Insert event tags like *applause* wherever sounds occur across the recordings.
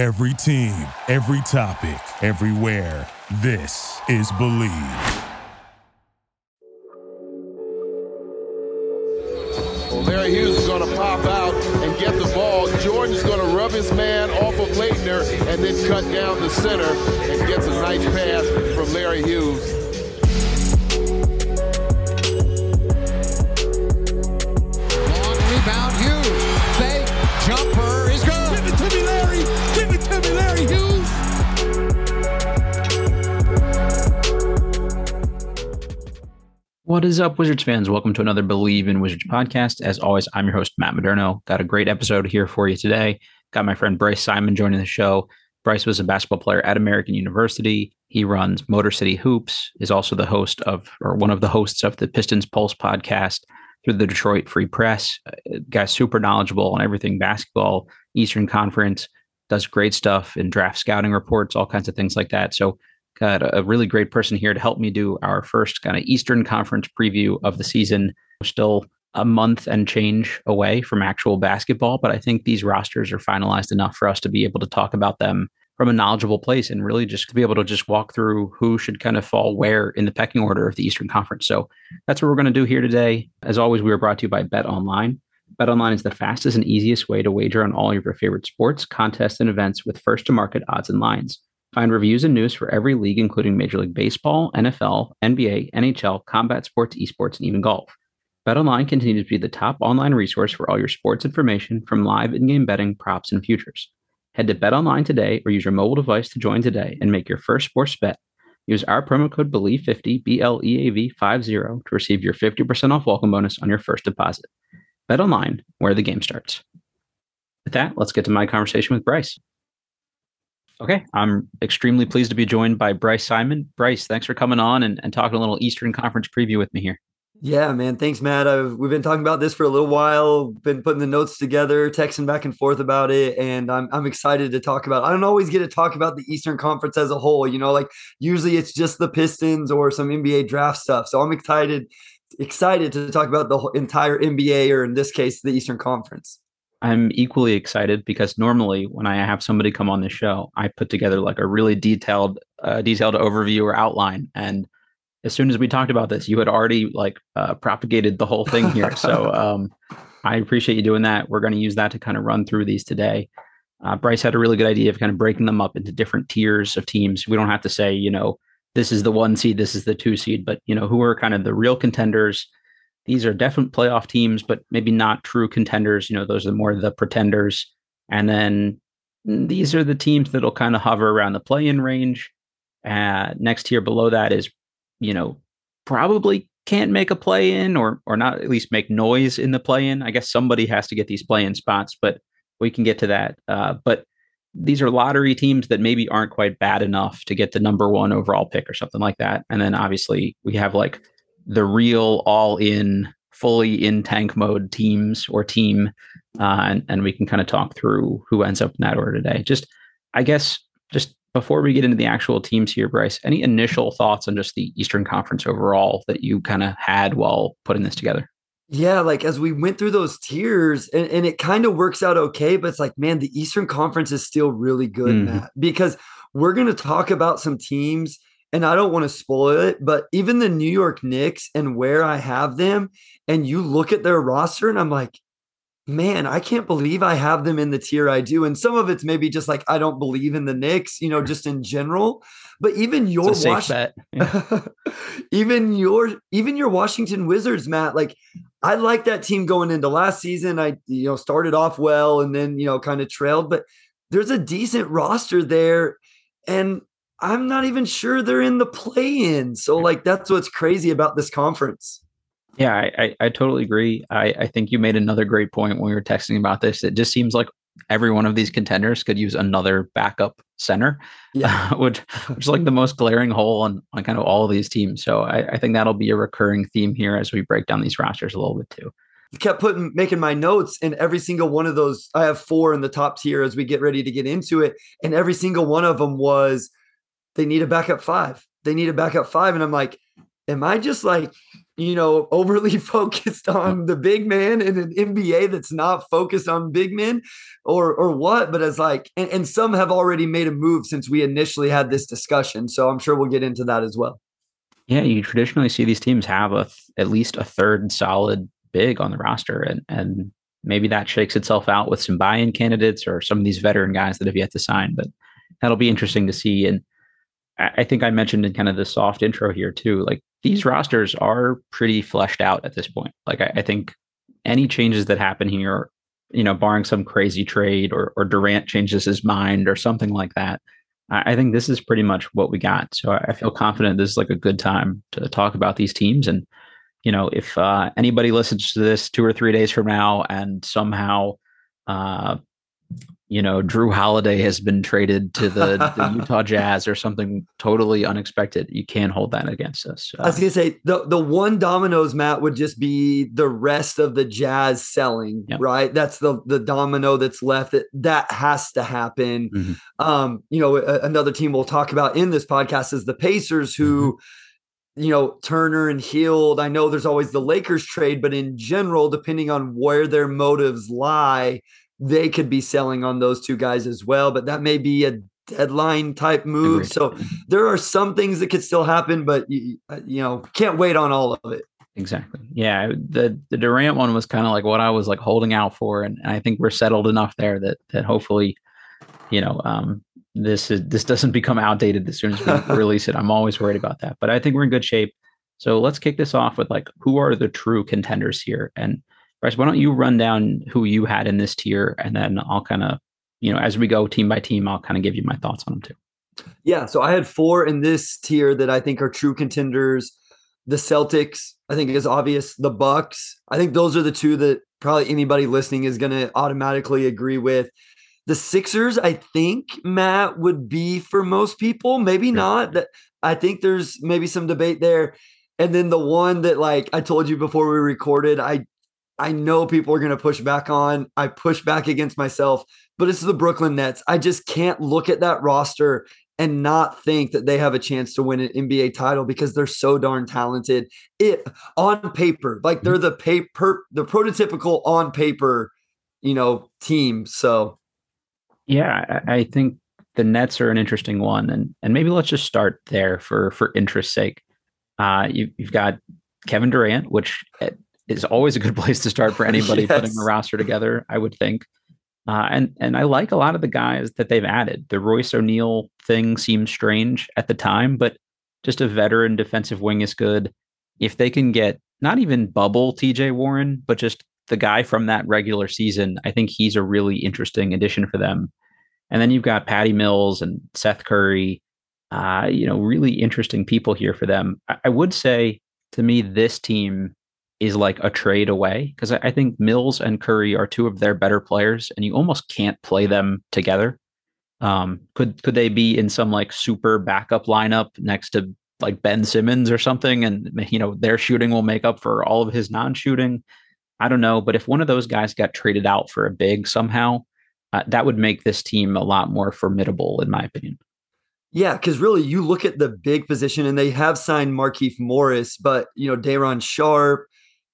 Every team, every topic, everywhere. This is Bleav. Well, Larry Hughes is going to pop out and get the ball. Jordan's going to rub his man off of Laettner and then cut down the center and gets a nice pass from Larry Hughes. What is up, Wizards fans? Welcome to another Bleav in Wizards podcast. As always, I'm your host, Matt Moderno. Got a great episode here for you today. Got my friend Bryce Simon joining the show. Bryce was a basketball player at American University. He runs Motor City Hoops, is also the host of, or one of the hosts of the Pistons Pulse podcast through the Detroit Free Press. Uh, guy's super knowledgeable on everything basketball, Eastern Conference, does great stuff in draft scouting reports, all kinds of things like that. So got a really great person here to help me do our first kind of Eastern Conference preview of the season. We're still a month and change away from actual basketball, but I think these rosters are finalized enough for us to be able to talk about them from a knowledgeable place and really just to be able to just walk through who should kind of fall where in the pecking order of the Eastern Conference. So that's what we're going to do here today. As always, we are brought to you by Bet Online. Bet Online is the fastest and easiest way to wager on all of your favorite sports, contests, and events with first to market odds and lines. Find reviews and news for every league, including Major League Baseball, NFL, NBA, NHL, combat sports, esports, and even golf. BetOnline continues to be the top online resource for all your sports information from live in-game betting, props, and futures. Head to BetOnline today or use your mobile device to join today and make your first sports bet. Use our promo code BLEAV50, B-L-E-A-V 50 to receive your 50% off welcome bonus on your first deposit. BetOnline, where the game starts. With that, let's get to my conversation with Bryce. Okay, I'm extremely pleased to be joined by Bryce Simon. Bryce, thanks for coming on and, and talking a little Eastern Conference preview with me here. Yeah, man. Thanks, Matt. I've, we've been talking about this for a little while, been putting the notes together, texting back and forth about it. And I'm, I'm excited to talk about it. I don't always get to talk about the Eastern Conference as a whole. You know, like usually it's just the Pistons or some NBA draft stuff. So I'm excited, excited to talk about the entire NBA or in this case, the Eastern Conference. I'm equally excited because normally when I have somebody come on the show, I put together like a really detailed, uh, detailed overview or outline. And as soon as we talked about this, you had already like uh, propagated the whole thing here. so *laughs* um, I appreciate you doing that. We're going to use that to kind of run through these today. Uh, Bryce had a really good idea of kind of breaking them up into different tiers of teams. We don't have to say, you know, this is the one seed, this is the two seed, but you know, who are kind of the real contenders these are definite playoff teams, but maybe not true contenders. You know, those are more the pretenders. And then these are the teams that'll kind of hover around the play-in range. Uh, next tier below that is, you know, probably can't make a play-in or or not at least make noise in the play-in. I guess somebody has to get these play-in spots, but we can get to that. Uh, but these are lottery teams that maybe aren't quite bad enough to get the number one overall pick or something like that. And then obviously we have like the real all in fully in tank mode teams or team uh, and, and we can kind of talk through who ends up in that order today just i guess just before we get into the actual teams here bryce any initial thoughts on just the eastern conference overall that you kind of had while putting this together yeah, like as we went through those tiers, and, and it kind of works out okay, but it's like, man, the Eastern Conference is still really good, mm-hmm. Matt, because we're going to talk about some teams and I don't want to spoil it, but even the New York Knicks and where I have them, and you look at their roster, and I'm like, man, I can't believe I have them in the tier I do. And some of it's maybe just like I don't believe in the Knicks, you know, just in general. But even your Washington, *laughs* yeah. even your even your Washington Wizards, Matt, like I like that team going into last season. I you know started off well and then you know kind of trailed, but there's a decent roster there. And I'm not even sure they're in the play in. So, like, that's what's crazy about this conference. Yeah, I, I, I totally agree. I, I think you made another great point when we were texting about this. It just seems like every one of these contenders could use another backup center, yeah. *laughs* which, which is like the most glaring hole on, on kind of all of these teams. So I, I think that'll be a recurring theme here as we break down these rosters a little bit too kept putting making my notes and every single one of those i have four in the top tier as we get ready to get into it and every single one of them was they need a backup five. They need a backup five. And I'm like, am I just like you know, *laughs* overly focused on the big man in an NBA that's not focused on big men or or what, but as like and, and some have already made a move since we initially had this discussion. So I'm sure we'll get into that as well. Yeah, you traditionally see these teams have a at least a third solid big on the roster and and maybe that shakes itself out with some buy-in candidates or some of these veteran guys that have yet to sign, but that'll be interesting to see and I think I mentioned in kind of the soft intro here too. Like these rosters are pretty fleshed out at this point. Like I, I think any changes that happen here, you know, barring some crazy trade or or Durant changes his mind or something like that, I, I think this is pretty much what we got. So I, I, feel confident this is like a good time to talk about these teams. And you know, if uh, anybody listens to this two or three days from now and somehow uh, you know, Jrue Holiday has been traded to the, the *laughs* Utah Jazz or something totally unexpected. You can't hold that against us. Uh, I was gonna say the the one dominoes, Matt, would just be the rest of the Jazz selling, yep. right? That's the the domino that's left. That that has to happen. Mm-hmm. Um, you know, a, another team we'll talk about in this podcast is the Pacers, who. Mm-hmm you know, Turner and Hield. I know there's always the Lakers trade, but in general, depending on where their motives lie, they could be selling on those two guys as well, but that may be a deadline type move. So there are some things that could still happen, but you, uh, you know, can't wait on all of it. Exactly. Yeah. The the Durant one was kind of like what I was like holding out for. And, and I think we're settled enough there that that hopefully, you know, um, this is this doesn't become outdated as soon as we *laughs* release it. I'm always worried about that. But I think we're in good shape. So let's kick this off with like who are the true contenders here? And Bryce, why don't you run down who you had in this tier, and then I'll kind of, you know, as we go team by team, I'll kind of give you my thoughts on them too. Yeah, so I had four in this tier that I think are true contenders. The Celtics, I think is obvious. The Bucks, I think those are the two that probably anybody listening is going to automatically agree with. The Sixers, I think Matt would be for most people, maybe not. That I think there's maybe some debate there. And then the one that like I told you before we recorded, I I know people are going to push back on. I push back against myself, but it's the Brooklyn Nets. I just can't look at that roster and not think that they have a chance to win an NBA title because they're so darn talented. It on paper, like they're the paper, the prototypical on paper, you know, team. So, yeah, I think the Nets are an interesting one, and and maybe let's just start there for for interest's sake. Uh, you, you've got Kevin Durant, which is always a good *laughs* place to start for anybody yes. putting a roster together, I would think. Uh, and and I like a lot of the guys that they've added. The Royce O'Neale thing seemed strange at the time, but just a veteran defensive wing is good. If they can get not even bubble TJ Warren, but just the guy from that regular season, I think he's a really interesting addition for them. And then you've got Patty Mills and Seth Curry, uh, you know, really interesting people here for them. I, I would say to me, this team is like a trade away because I, think Mills and Curry are two of their better players, and you almost can't play them together. Um, could could they be in some like super backup lineup next to like Ben Simmons or something, and you know their shooting will make up for all of his non-shooting? I don't know, but if one of those guys got traded out for a big somehow, uh, that would make this team a lot more formidable, in my opinion. Yeah, because really, you look at the big position, and they have signed Markieff Morris, but you know Day'Ron Sharpe,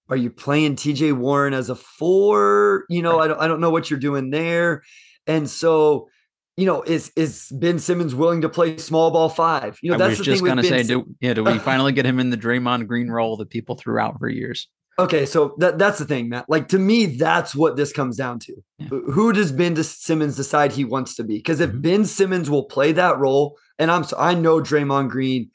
are you playing TJ Warren as a four? You know, I don't, I don't know what you're doing there. And so, you know, is is Ben Simmons willing to play small ball five? You know, that's I was just gonna say, do yeah, do we *laughs* finally get him in the Draymond Green role that people threw out for years? Okay, so that that's the thing, Matt. Like to me, that's what this comes down to. Yeah. Who does Ben Simmons decide he wants to be? Because if mm-hmm. Ben Simmons will play that role, and I'm I know Draymond Green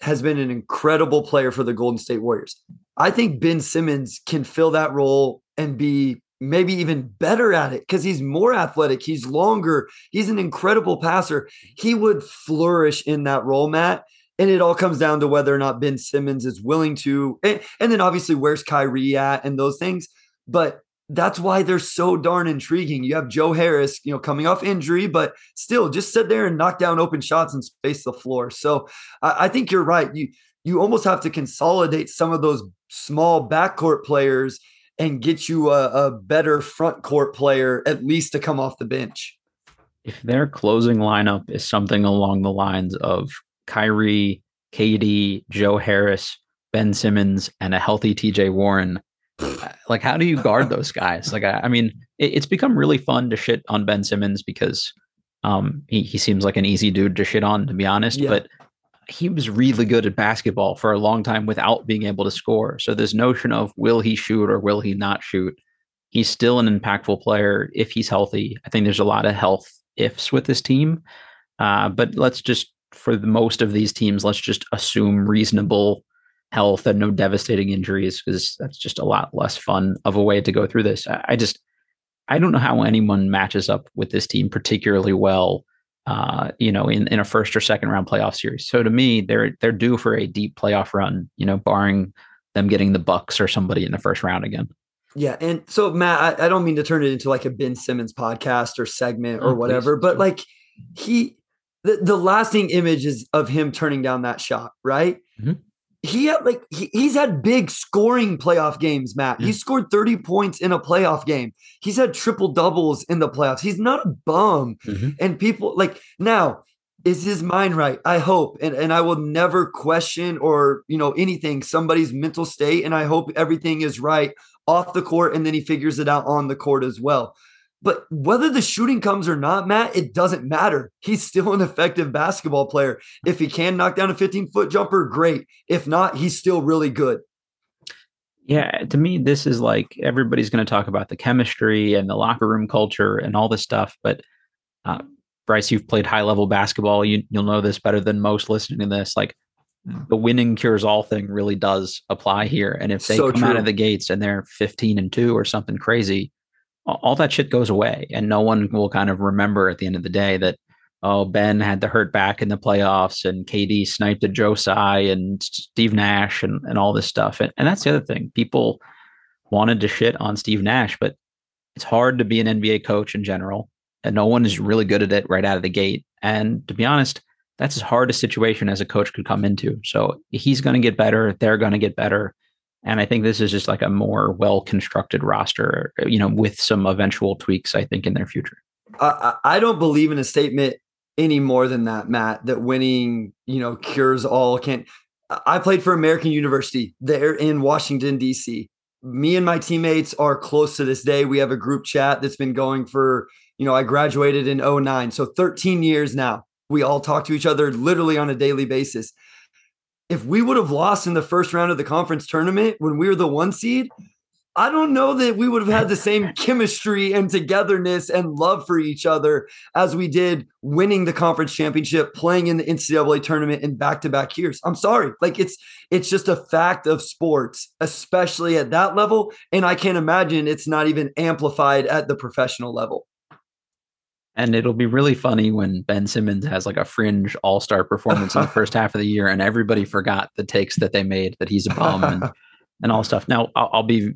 has been an incredible player for the Golden State Warriors. I think Ben Simmons can fill that role and be maybe even better at it because he's more athletic, he's longer, he's an incredible passer. He would flourish in that role, Matt. And it all comes down to whether or not Ben Simmons is willing to, and, and then obviously where's Kyrie at and those things. But that's why they're so darn intriguing. You have Joe Harris, you know, coming off injury, but still just sit there and knock down open shots and space the floor. So I, I think you're right. You you almost have to consolidate some of those small backcourt players and get you a, a better front court player at least to come off the bench. If their closing lineup is something along the lines of Kyrie, KD, Joe Harris, Ben Simmons, and a healthy TJ Warren. Like, how do you guard *laughs* those guys? Like, I, I mean, it, it's become really fun to shit on Ben Simmons because um, he, he seems like an easy dude to shit on, to be honest. Yeah. But he was really good at basketball for a long time without being able to score. So this notion of will he shoot or will he not shoot? He's still an impactful player if he's healthy. I think there's a lot of health ifs with this team. Uh, but let's just, for most of these teams, let's just assume reasonable health and no devastating injuries because that's just a lot less fun of a way to go through this. I, I just, I don't know how anyone matches up with this team particularly well uh, you know, in, in a first or second round playoff series. So to me, they're they're due for a deep playoff run, you know, barring them getting the Bucks or somebody in the first round again. Yeah, and so Matt, I, I don't mean to turn it into like a Ben Simmons podcast or segment or Oh, whatever, please. but like he, the, the lasting image is of him turning down that shot, right? Mhm. He had like he, he's had big scoring playoff games, Matt. Yeah. He scored 30 points in a playoff game. He's had triple doubles in the playoffs. He's not a bum. Mhm. And people like now, is his mind right? I hope. And and I will never question or you know anything, somebody's mental state. And I hope everything is right off the court and then he figures it out on the court as well. But whether the shooting comes or not, Matt, it doesn't matter. He's still an effective basketball player. If he can knock down a 15 foot jumper, great. If not, he's still really good. Yeah, to me, this is like everybody's going to talk about the chemistry and the locker room culture and all this stuff. But uh, Bryce, you've played high level basketball. You, you'll know this better than most listening to this. Like the winning cures all thing really does apply here. And if they So come out of the gates and they're 15 and two or something crazy, all, that shit goes away. And no one will kind of remember at the end of the day that, oh, Ben had the hurt back in the playoffs and KD sniped at Joe Tsai and Steve Nash and, and all this stuff. And, and that's the other thing. People wanted to shit on Steve Nash, but it's hard to be an NBA coach in general. And no one is really good at it right out of the gate. And to be honest, that's as hard a situation as a coach could come into. So he's going to get better. They're going to get better. And I think this is just like a more well constructed roster, you know, with some eventual tweaks, I think, in their future. I, I don't believe in a statement any more than that, Matt, that winning, you know, cures all. Can't I played for American University there in Washington, DC. Me and my teammates are close to this day. We have a group chat that's been going for, you know, I graduated in 09. So 13 years now. We all talk to each other literally on a daily basis. If we would have lost in the first round of the conference tournament when we were the one seed, I don't know that we would have had the same *laughs* chemistry and togetherness and love for each other as we did winning the conference championship, playing in the NCAA tournament in back-to-back years. I'm sorry. Like it's it's just a fact of sports, especially at that level. And I can't imagine it's not even amplified at the professional level. And it'll be really funny when Ben Simmons has like a fringe all star performance in the first half of the year and everybody forgot the takes that they made that he's a bum and, *laughs* and all stuff. Now, I'll, I'll be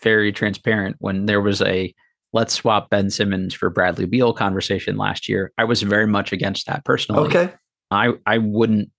very transparent. When there was a let's swap Ben Simmons for Bradley Beal conversation last year, I was very much against that personally. Okay. I, I wouldn't,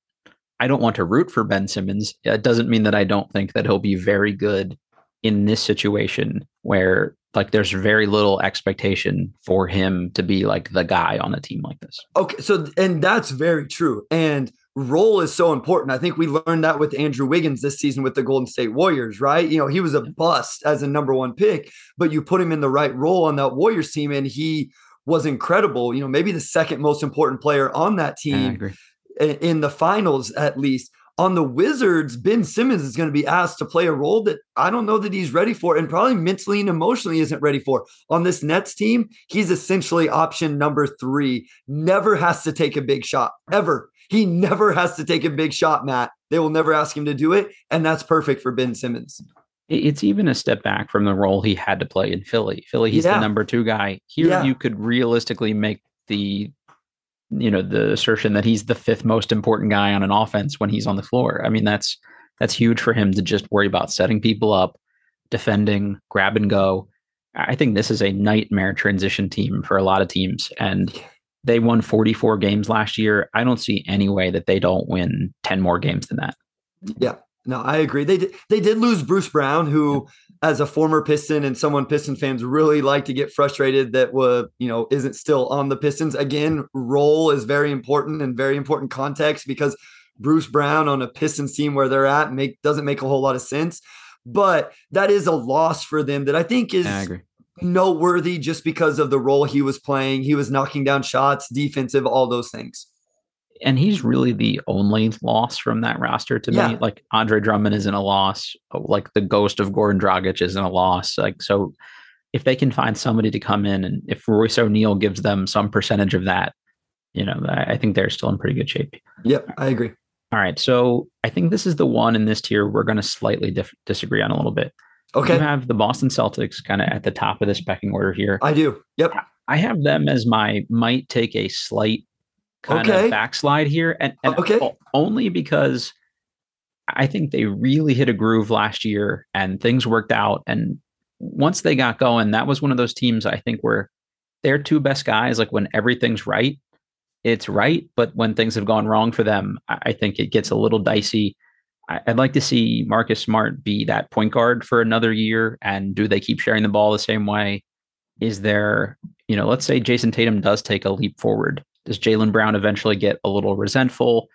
I don't want to root for Ben Simmons. It doesn't mean that I don't think that he'll be very good in this situation where like there's very little expectation for him to be like the guy on a team like this. Okay, so and that's very true. And role is so important. I think we learned that with Andrew Wiggins this season with the Golden State Warriors, right? You know, he was a bust as a number one pick, but you put him in the right role on that Warriors team, and he was incredible. You know, maybe the second most important player on that team in the finals, at least. On the Wizards, Ben Simmons is going to be asked to play a role that I don't know that he's ready for and probably mentally and emotionally isn't ready for. On this Nets team, he's essentially option number three, never has to take a big shot, ever. He never has to take a big shot, Matt. They will never ask him to do it. And that's perfect for Ben Simmons. It's even a step back from the role he had to play in Philly. Philly, he's Yeah. the number two guy. Here, Yeah. you could realistically make the, you know, the assertion that he's the fifth most important guy on an offense when he's on the floor. I mean, that's that's huge for him to just worry about setting people up, defending, grab and go. I think this is a nightmare transition team for a lot of teams, and they won 44 games last year. I don't see any way that they don't win 10 more games than that. No, I agree. They did, they did lose Bruce Brown, who, as a former Piston and someone Piston fans really like to get frustrated that was you know isn't still on the Pistons. Again, role is very important and very important context because Bruce Brown on a Pistons team where they're at make doesn't make a whole lot of sense. But that is a loss for them that I think is I noteworthy just because of the role he was playing. He was knocking down shots, defensive, all those things. And he's really the only loss from that roster to Yeah. me. Like Andre Drummond isn't a loss. Oh, like the ghost of Goran Dragic isn't a loss. Like so, if they can find somebody to come in, and if Royce O'Neale gives them some percentage of that, you know, I I think they're still in pretty good shape. Yep, I agree. All right, so I think this is the one in this tier we're going to slightly dif- disagree on a little bit. Okay, you have the Boston Celtics kind of at the top of this pecking order here. I do. Yep. I have them as my might take a slight kind Okay. of backslide here, and, and Okay. only because I think they really hit a groove last year and things worked out. And once they got going, that was one of those teams I think where their two best guys, like when everything's right, it's right. But when things have gone wrong for them, I think it gets a little dicey. I'd like to see Marcus Smart be that point guard for another year. And do they keep sharing the ball the same way? Is there, you know, let's say Jayson Tatum does take a leap forward. Does Jaylen Brown eventually get a little resentful?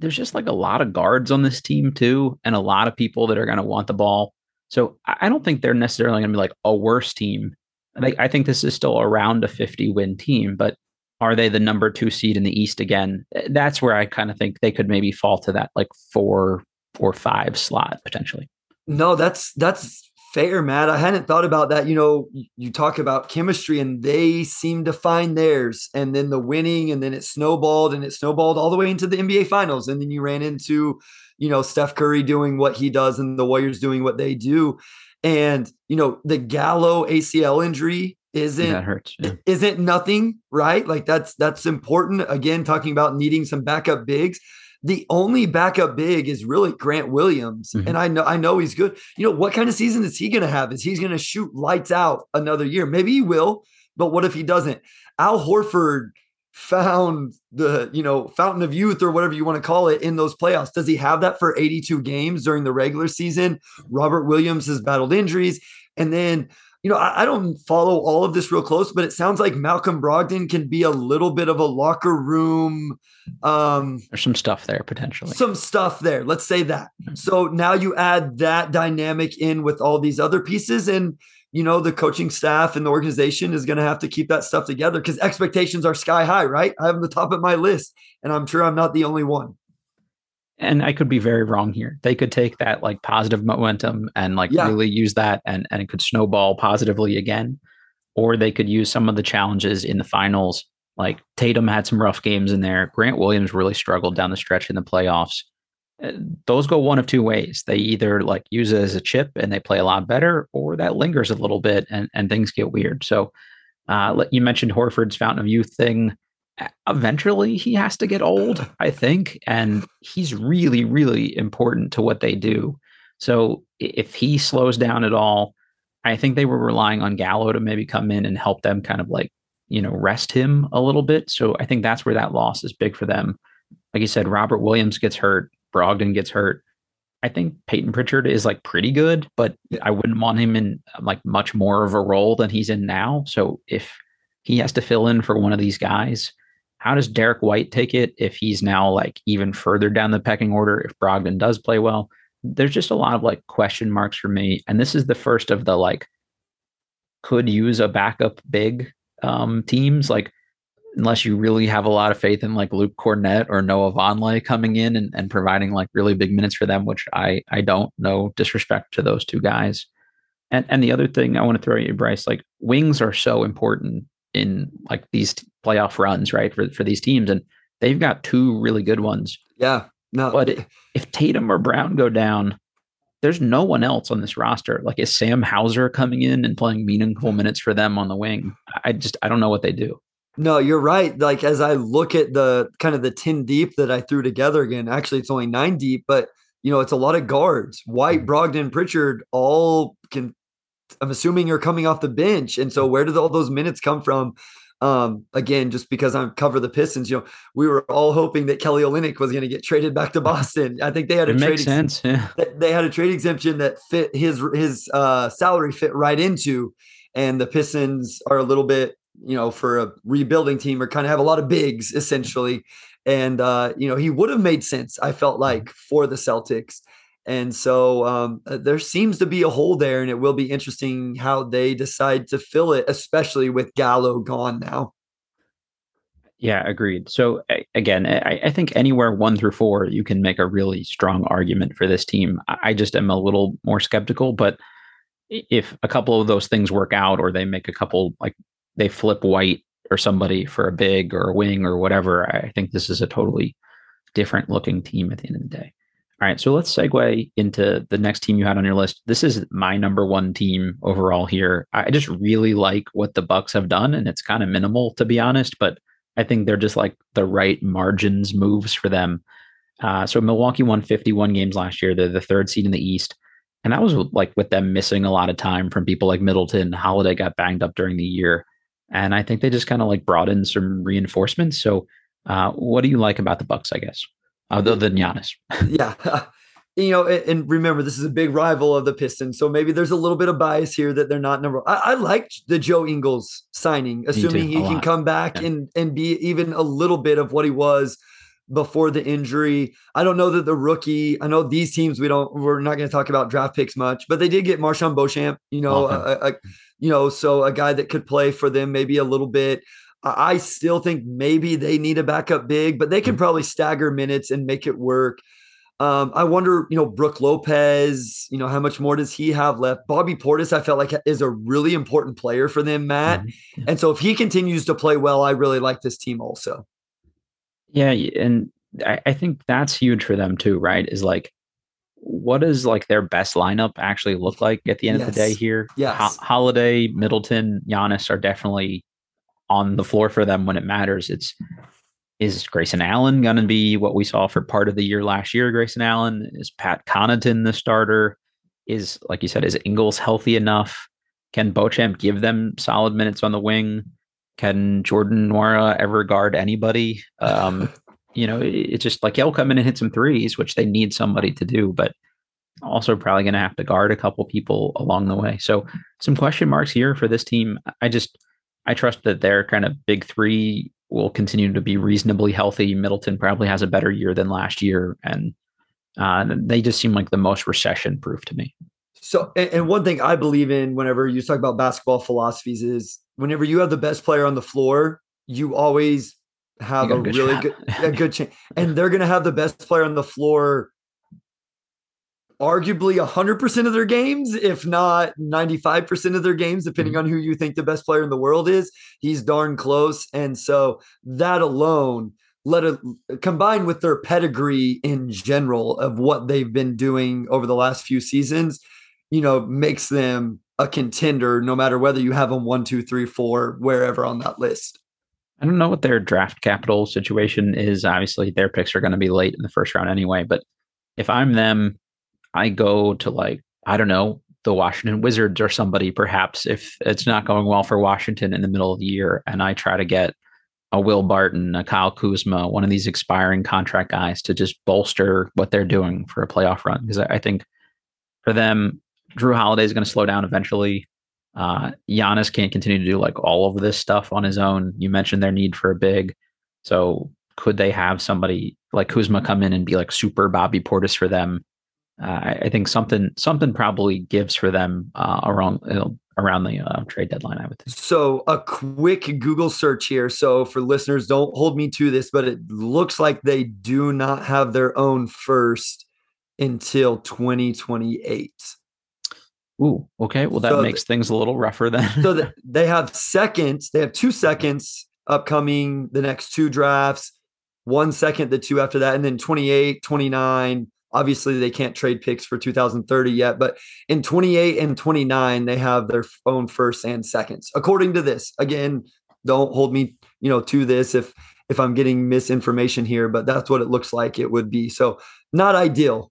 There's just like a lot of guards on this team too, and a lot of people that are going to want the ball. So I don't think they're necessarily going to be like a worse team. Like I think this is still around a 50 win team, but are they the number two seed in the East again? Eh, That's where I kind of think they could maybe fall to that like four or five slot potentially. No, that's that's fair, Matt. I hadn't thought about that. You know, you talk about chemistry and they seem to find theirs, and then the winning, and then it snowballed and it snowballed all the way into the NBA finals. And then you ran into, you know, Steph Curry doing what he does and the Warriors doing what they do. And, you know, the Gallo ACL injury isn't that hurts. Yeah. isn't nothing, right? Like that's that's important. Again, talking about needing some backup bigs. The only backup big is really Grant Williams, Mhm. and I know I know he's good. You know what kind of season is he going to have? Is he's going to shoot lights out another year? Maybe he will, but what if he doesn't? Al Horford found the you know fountain of youth or whatever you want to call it in those playoffs. Does he have that for 82 games during the regular season? Robert Williams has battled injuries, and then you know, I, I don't follow all of this real close, but it sounds like Malcolm Brogdon can be a little bit of a locker room, um, There's some stuff there potentially. some stuff there. Let's say that. So now you add that dynamic in with all these other pieces, and you know, the coaching staff and the organization is going to have to keep that stuff together because expectations are sky high, right? I have them the top of my list, and I'm sure I'm not the only one. And I could be very wrong here. They could take that like positive momentum and like Yeah. really use that and and it could snowball positively again. Or they could use some of the challenges in the finals. Like Tatum had some rough games in there. Grant Williams really struggled down the stretch in the playoffs. Uh, Those go one of two ways. They either like use it as a chip and they play a lot better, or that lingers a little bit and, and things get weird. So uh, you mentioned Horford's fountain of youth thing eventually he has to get old, I think, and he's really, really important to what they do. So if he slows down at all, I think they were relying on Gallo to maybe come in and help them kind of like, you know, rest him a little bit. So I think that's where that loss is big for them. Like you said, Robert Williams gets hurt, Brogdon gets hurt. I think Payton Pritchard is like pretty good, but I wouldn't want him in like much more of a role than he's in now. So if he has to fill in for one of these guys, how does Derrick White take it if he's now like even further down the pecking order? If Brogdon does play well, there's just a lot of like question marks for me. And this is the first of the like could use a backup big um, teams. Like unless you really have a lot of faith in like Luke Kornet or Noah Vonleh coming in and, and providing like really big minutes for them, which I I don't know disrespect to those two guys. And and the other thing I want to throw at you, Bryce, like wings are so important in like these playoff runs, right? For for these teams. And they've got two really good ones. Yeah. No, But if Tatum or Brown go down, there's no one else on this roster. Like is Sam Hauser coming in and playing meaningful minutes for them on the wing? I just I don't know what they do. No, you're right. Like as I look at the kind of the 10 deep that I threw together again, actually it's only nine deep, but you know, it's a lot of guards. White, mm. Brogdon, Pritchard, all can I'm assuming you're coming off the bench. And so where did all those minutes come from? Um, again, just because I'm cover the Pistons, you know, we were all hoping that Kelly Olynyk was going to get traded back to Boston. I think they had a It trade makes ex- sense. Yeah. they had a trade exemption that fit his his uh, salary fit right into, and the Pistons are a little bit you know, for a rebuilding team or kind of have a lot of bigs essentially. And, uh, you know, he would have made sense, I felt like, for the Celtics. And so um, uh, there seems to be a hole there, and it will be interesting how they decide to fill it, especially with Gallo gone now. Yeah, agreed. So again, I, I, think anywhere one through four, you can make a really strong argument for this team. I just am a little more skeptical, but if a couple of those things work out, or they make a couple like they flip White or somebody for a big or a wing or whatever, I think this is a totally different looking team at the end of the day. All right, so let's segue into the next team you had on your list. This is my number one team overall here. I just really like what the Bucks have done, and it's kind of minimal to be honest, but I think they're just like the right margins moves for them. Uh, so Milwaukee won 51 games last year. They're the third seed in the East, and that was like with them missing a lot of time from people like Middleton. Holiday got banged up during the year, and I think they just kind of like brought in some reinforcements. So, uh, what do you like about the Bucks? I guess other than Giannis. *laughs* yeah. *laughs* You know, and remember, this is a big rival of the Pistons, so maybe there's a little bit of bias here that they're not number. I, I liked the Joe Ingles signing, assuming he can come back yeah. and and be even a little bit of what he was before the injury. I don't know that the rookie. I know these teams we don't. We're not going to talk about draft picks much, but they did get MarJon Beauchamp. You know, a, a, you know, so a guy that could play for them maybe a little bit. I still think maybe they need a backup big, but they can mm. probably stagger minutes and make it work. Um, I wonder, you know, Brook Lopez, you know, how much more does he have left? Bobby Portis, I felt like is a really important player for them, Matt. Mm-hmm. And so if he continues to play well, I really like this team also. Yeah. And I, I think that's huge for them too, right? Is like, what does like their best lineup actually look like at the end yes. of the day here? Yes. Ho- Holiday, Middleton, Giannis are definitely on the floor for them when it matters. It's is Grayson Allen going to be what we saw for part of the year last year? Grayson Allen is Pat Connaughton the starter? Is like you said, is Ingles healthy enough? Can Beauchamp give them solid minutes on the wing? Can Jordan Nwora ever guard anybody? Um, *laughs* you know, it's just like he'll come in and hit some threes, which they need somebody to do, but also probably going to have to guard a couple people along the way. So some question marks here for this team. I just I trust that their kind of big three will continue to be reasonably healthy. Middleton probably has a better year than last year, and uh, they just seem like the most recession proof to me. So, and, one thing I believe in whenever you talk about basketball philosophies is whenever you have the best player on the floor, you always have a, a good really shot. good *laughs* a good chance, and they're going to have the best player on the floor arguably 100% of their games, if not 95% of their games, depending mm-hmm. on who you think the best player in the world is. He's darn close. And so that alone, let it combined with their pedigree in general of what they've been doing over the last few seasons, you know, makes them a contender no matter whether you have them one, two, three, four, wherever on that list. I don't know what their draft capital situation is. Obviously, their picks are going to be late in the first round anyway. But if I'm them, I go to like, I don't know, the Washington Wizards or somebody, perhaps, if it's not going well for Washington in the middle of the year, and I try to get a Will Barton, a Kyle Kuzma, one of these expiring contract guys to just bolster what they're doing for a playoff run. Because I think for them, Jrue Holiday is going to slow down eventually. Uh, Giannis can't continue to do like all of this stuff on his own. You mentioned their need for a big. So could they have somebody like Kuzma come in and be like super Bobby Portis for them uh, I think something something probably gives for them uh, around you know, around the uh, trade deadline. I would think. So a quick Google search here. So for listeners, don't hold me to this, but it looks like they do not have their own first until 2028. Ooh, okay. Well, that so makes things a little rougher then. so the, *laughs* they have seconds. They have two seconds upcoming the next two drafts, one second, the two after that, and then 28, 29, Obviously, they can't trade picks for 2030 yet, but in 28 and 29, they have their own first and seconds. According to this, again, don't hold me, you know, to this if if I'm getting misinformation here, but that's what it looks like it would be. So not ideal.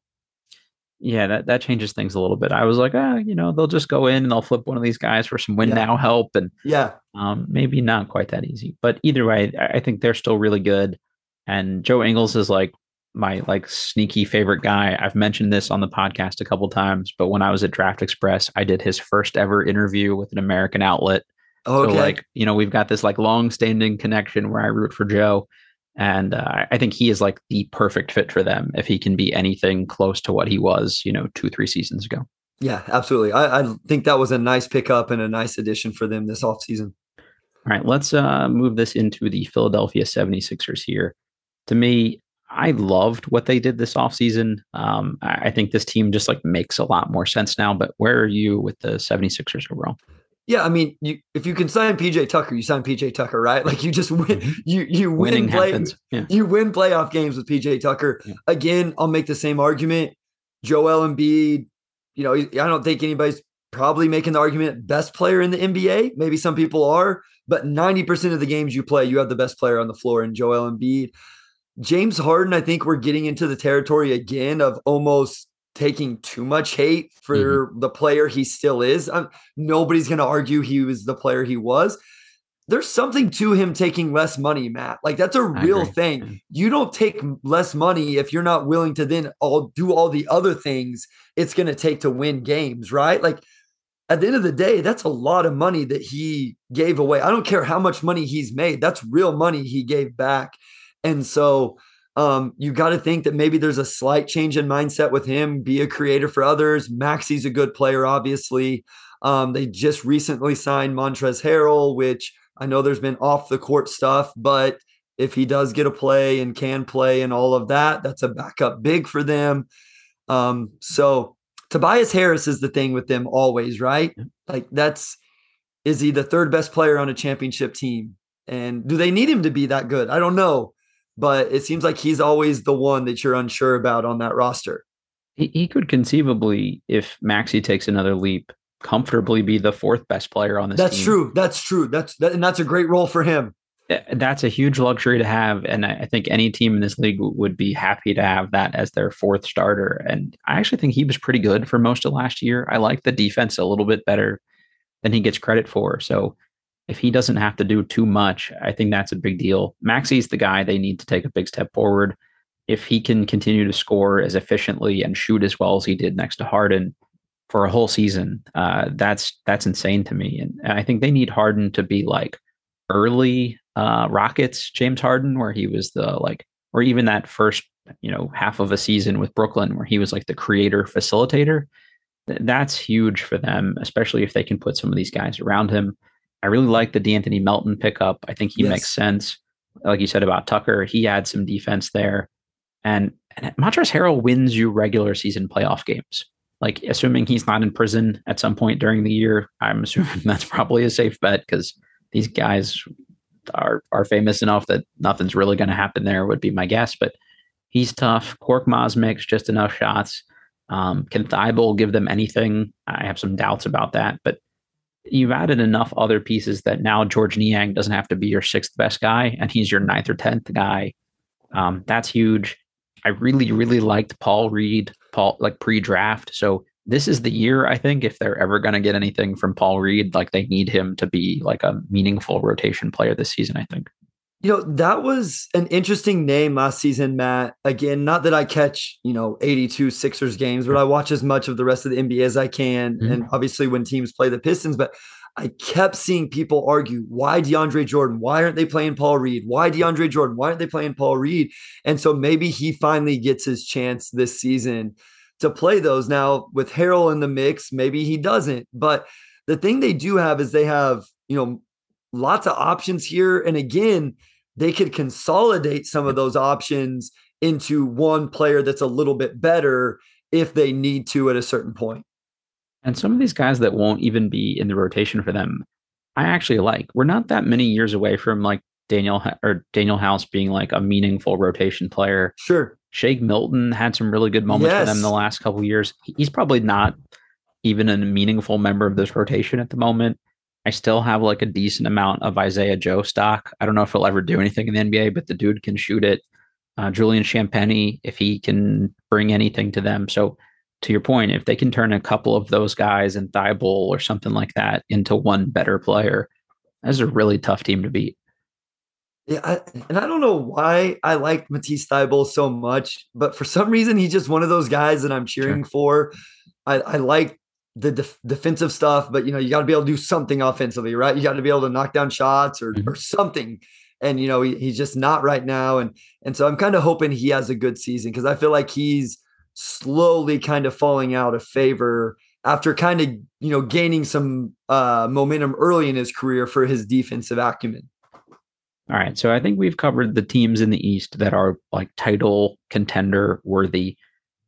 Yeah, that, that changes things a little bit. I was like, ah, you know, they'll just go in and they'll flip one of these guys for some win yeah. now help. And yeah, um, maybe not quite that easy. But either way, I think they're still really good. And Joe Ingles is like my like sneaky favorite guy. I've mentioned this on the podcast a couple times, but when I was at Draft Express, I did his first ever interview with an American outlet. Okay. So like, you know, we've got this like long-standing connection where I root for Joe, and uh, I think he is like the perfect fit for them if he can be anything close to what he was, you know, two three seasons ago. Yeah, absolutely. I, I think that was a nice pickup and a nice addition for them this offseason. All right, let's uh, move this into the Philadelphia 76ers here. To me, I loved what they did this offseason. Um, I, think this team just like makes a lot more sense now. But where are you with the 76ers overall? Yeah, I mean, you, if you can sign PJ Tucker, you sign PJ Tucker, right? *laughs* Like you just win, Mhm. you you win Winning play, happens. Yeah. you win playoff games with PJ Tucker. Yeah. Again, I'll make the same argument. Joel Embiid, you know, I don't think anybody's probably making the argument best player in the NBA. Maybe some people are, but 90% of the games you play, you have the best player on the floor in Joel Embiid. James Harden, I think we're getting into the territory again of almost taking too much hate for the player he still is. Um, nobody's going to argue he was the player he was. There's something to him taking less money, Matt. Like that's a I real agree. thing. You don't take less money if you're not willing to then all do all the other things it's going to take to win games, right? Like at the end of the day, that's a lot of money that he gave away. I don't care how much money he's made. That's real money he gave back. And so um, you got to think that maybe there's a slight change in mindset with him, be a creator for others. Maxey's a good player, obviously. Um, they just recently signed Montrezl Harrell, which I know there's been off the court stuff, but if he does get a play and can play and all of that, that's a backup big for them. Um, so Tobias Harris is the thing with them always, right? Like that's is he the third best player on a championship team? And do they need him to be that good? I don't know, but it seems like he's always the one that you're unsure about on that roster. He, he could conceivably, if Maxey takes another leap, comfortably be the fourth best player on this That's team. true. That's true. That's that, and that's a great role for him. Uh, That's a huge luxury to have. And I I think any team in this league would be happy to have that as their fourth starter. And I actually think he was pretty good for most of last year. I like the defense a little bit better than he gets credit for. So if he doesn't have to do too much, I think that's a big deal. Maxey's the guy they need to take a big step forward. If he can continue to score as efficiently and shoot as well as he did next to Harden for a whole season, uh, that's that's insane to me. And I think they need Harden to be like early uh, Rockets James Harden, where he was the like, or even that first you know half of a season with Brooklyn, where he was like the creator facilitator. That's huge for them, especially if they can put some of these guys around him. I really like the De'Anthony Melton pickup. I think he Yes. makes sense. Like you said about Tucker, he adds some defense there. And, and Montrezl Harrell wins you regular season playoff games. Like assuming he's not in prison at some point during the year, I'm assuming *laughs* that's probably a safe bet because these guys are are famous enough that nothing's really going to happen there. Would be my guess, but he's tough. Korkmaz makes just enough shots. Um, can Thybulle give them anything? I have some doubts about that, but you've added enough other pieces that now Georges Niang doesn't have to be your sixth best guy, and he's your ninth or tenth guy. Um, that's huge. I really, really liked Paul Reed, Paul like pre-draft. So this is the year I think if they're ever going to get anything from Paul Reed, like they need him to be like a meaningful rotation player this season. I think. You know, that was an interesting name last season, Matt. Again, not that I catch, you know, 82 Sixers games, but I watch as much of the rest of the NBA as I can. Mhm. And obviously when teams play the Pistons, but I kept seeing people argue, why DeAndre Jordan? Why aren't they playing Paul Reed? Why DeAndre Jordan? Why aren't they playing Paul Reed? And so maybe he finally gets his chance this season to play those. Now, with Harrell in the mix, maybe he doesn't. But the thing they do have is they have, you know, lots of options here. And again, they could consolidate some of those options into one player that's a little bit better if they need to at a certain point. And some of these guys that won't even be in the rotation for them, I actually like. We're not that many years away from like Danuel or Danuel House being like a meaningful rotation player. Sure. Shake Milton had some really good moments for them the last couple of years. He's probably not even a meaningful member of this rotation at the moment. I still have like a decent amount of Isaiah Joe stock. I don't know if he'll ever do anything in the NBA, but the dude can shoot it. Uh, Julian Champagnie, if he can bring anything to them. So, to your point, if they can turn a couple of those guys and Thybulle or something like that into one better player, that's a really tough team to beat. Yeah, I, and I don't know why I like Matisse Thybulle so much, but for some reason he's just one of those guys that I'm cheering for. I, I like the def- defensive stuff, but you know, you got to be able to do something offensively, right? You got to be able to knock down shots or mm-hmm. or something. And you know, he, he's just not right now. And and so I'm kind of hoping he has a good season because I feel like he's slowly kind of falling out of favor after kind of you know gaining some uh, momentum early in his career for his defensive acumen. All right, so I think we've covered the teams in the East that are like title contender worthy.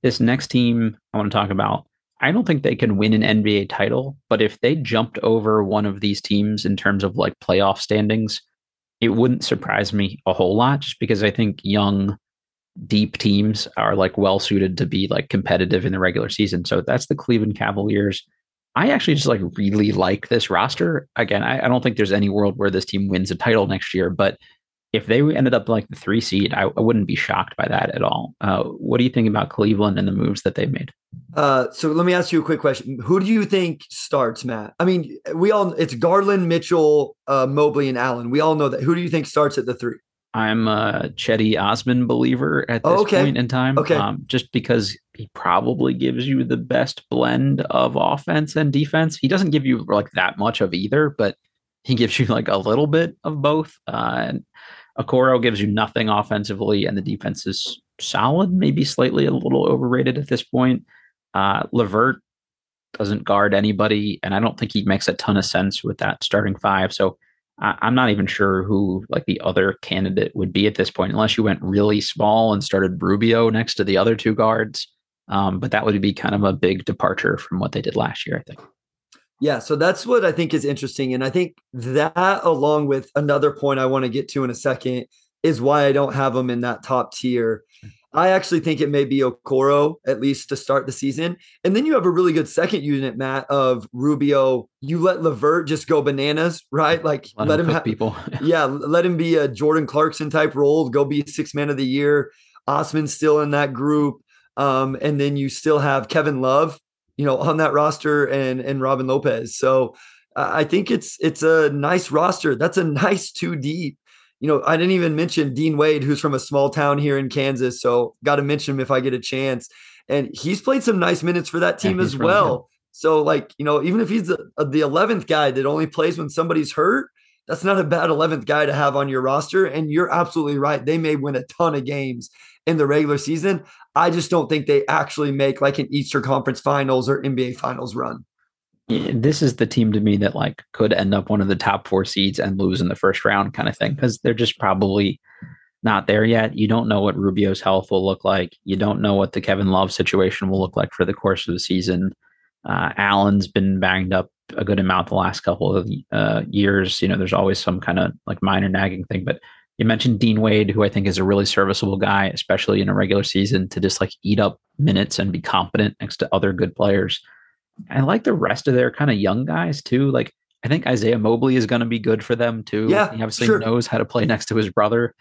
This next team I want to talk about, I don't think they can win an NBA title, but if they jumped over one of these teams in terms of like playoff standings, it wouldn't surprise me a whole lot just because I think young deep teams are like well suited to be like competitive in the regular season. So that's the Cleveland Cavaliers. I actually just like really like this roster. Again, I, I, don't think there's any world where this team wins a title next year, but if they ended up like the three seed, I, I wouldn't be shocked by that at all. Uh, what do you think about Cleveland and the moves that they've made? Uh, so let me ask you a quick question. Who do you think starts, Matt? I mean, we all it's Garland, Mitchell, uh, Mobley, and Allen. We all know that. Who do you think starts at the three? I'm a Cedi Osman believer at this oh, okay. point in time. Okay. Um, just because he probably gives you the best blend of offense and defense. He doesn't give you like that much of either, but he gives you like a little bit of both. Uh, and Okoro gives you nothing offensively, and the defense is solid, maybe slightly a little overrated at this point. Uh, Levert doesn't guard anybody, and I don't think he makes a ton of sense with that starting five. So I, am not even sure who like the other candidate would be at this point, unless you went really small and started Rubio next to the other two guards. Um, but that would be kind of a big departure from what they did last year, I think. Yeah, so that's what I think is interesting. And I think that, along with another point I want to get to in a second, is why I don't have them in that top tier. I actually think it may be Okoro at least to start the season. And then you have a really good second unit, Matt, of Rubio. You let Levert just go bananas, right? Like let, let him, have people. *laughs* yeah, let him be a Jordan Clarkson type role, go be six man of the year. Osman's still in that group. Um, and then you still have Kevin Love, you know, on that roster and and Robin Lopez. So I think it's it's a nice roster. That's a *laughs* nice two deep you know, I didn't even mention Dean Wade, who's from a small town here in Kansas. So got to mention him if I get a chance. And he's played some nice minutes for that team yeah, as well. So, like, you know, even if he's the, uh, the 11th guy that only plays when somebody's hurt, that's not a bad 11th guy to have on your roster. And you're absolutely right. They may win a ton of games in the regular season. I just don't think they actually make like an Eastern Conference Finals or NBA Finals run this is the team to me that like could end up one of the top four seeds and lose in the first round kind of thing because they're just probably not there yet. You don't know what Rubio's health will look like. You don't know what the Kevin Love situation will look like for the course of the season. Uh, Allen's been banged up a good amount the last couple of uh, years. You know, there's always some kind of like minor nagging thing, but you mentioned Dean Wade, who I think is a really serviceable guy, especially in a regular season, to just like eat up minutes and be competent next to other good players. I like the rest of their kind of young guys too. Like I think Isaiah Mobley is going to be good for them too. Yeah, he obviously sure. knows how to play next to his brother.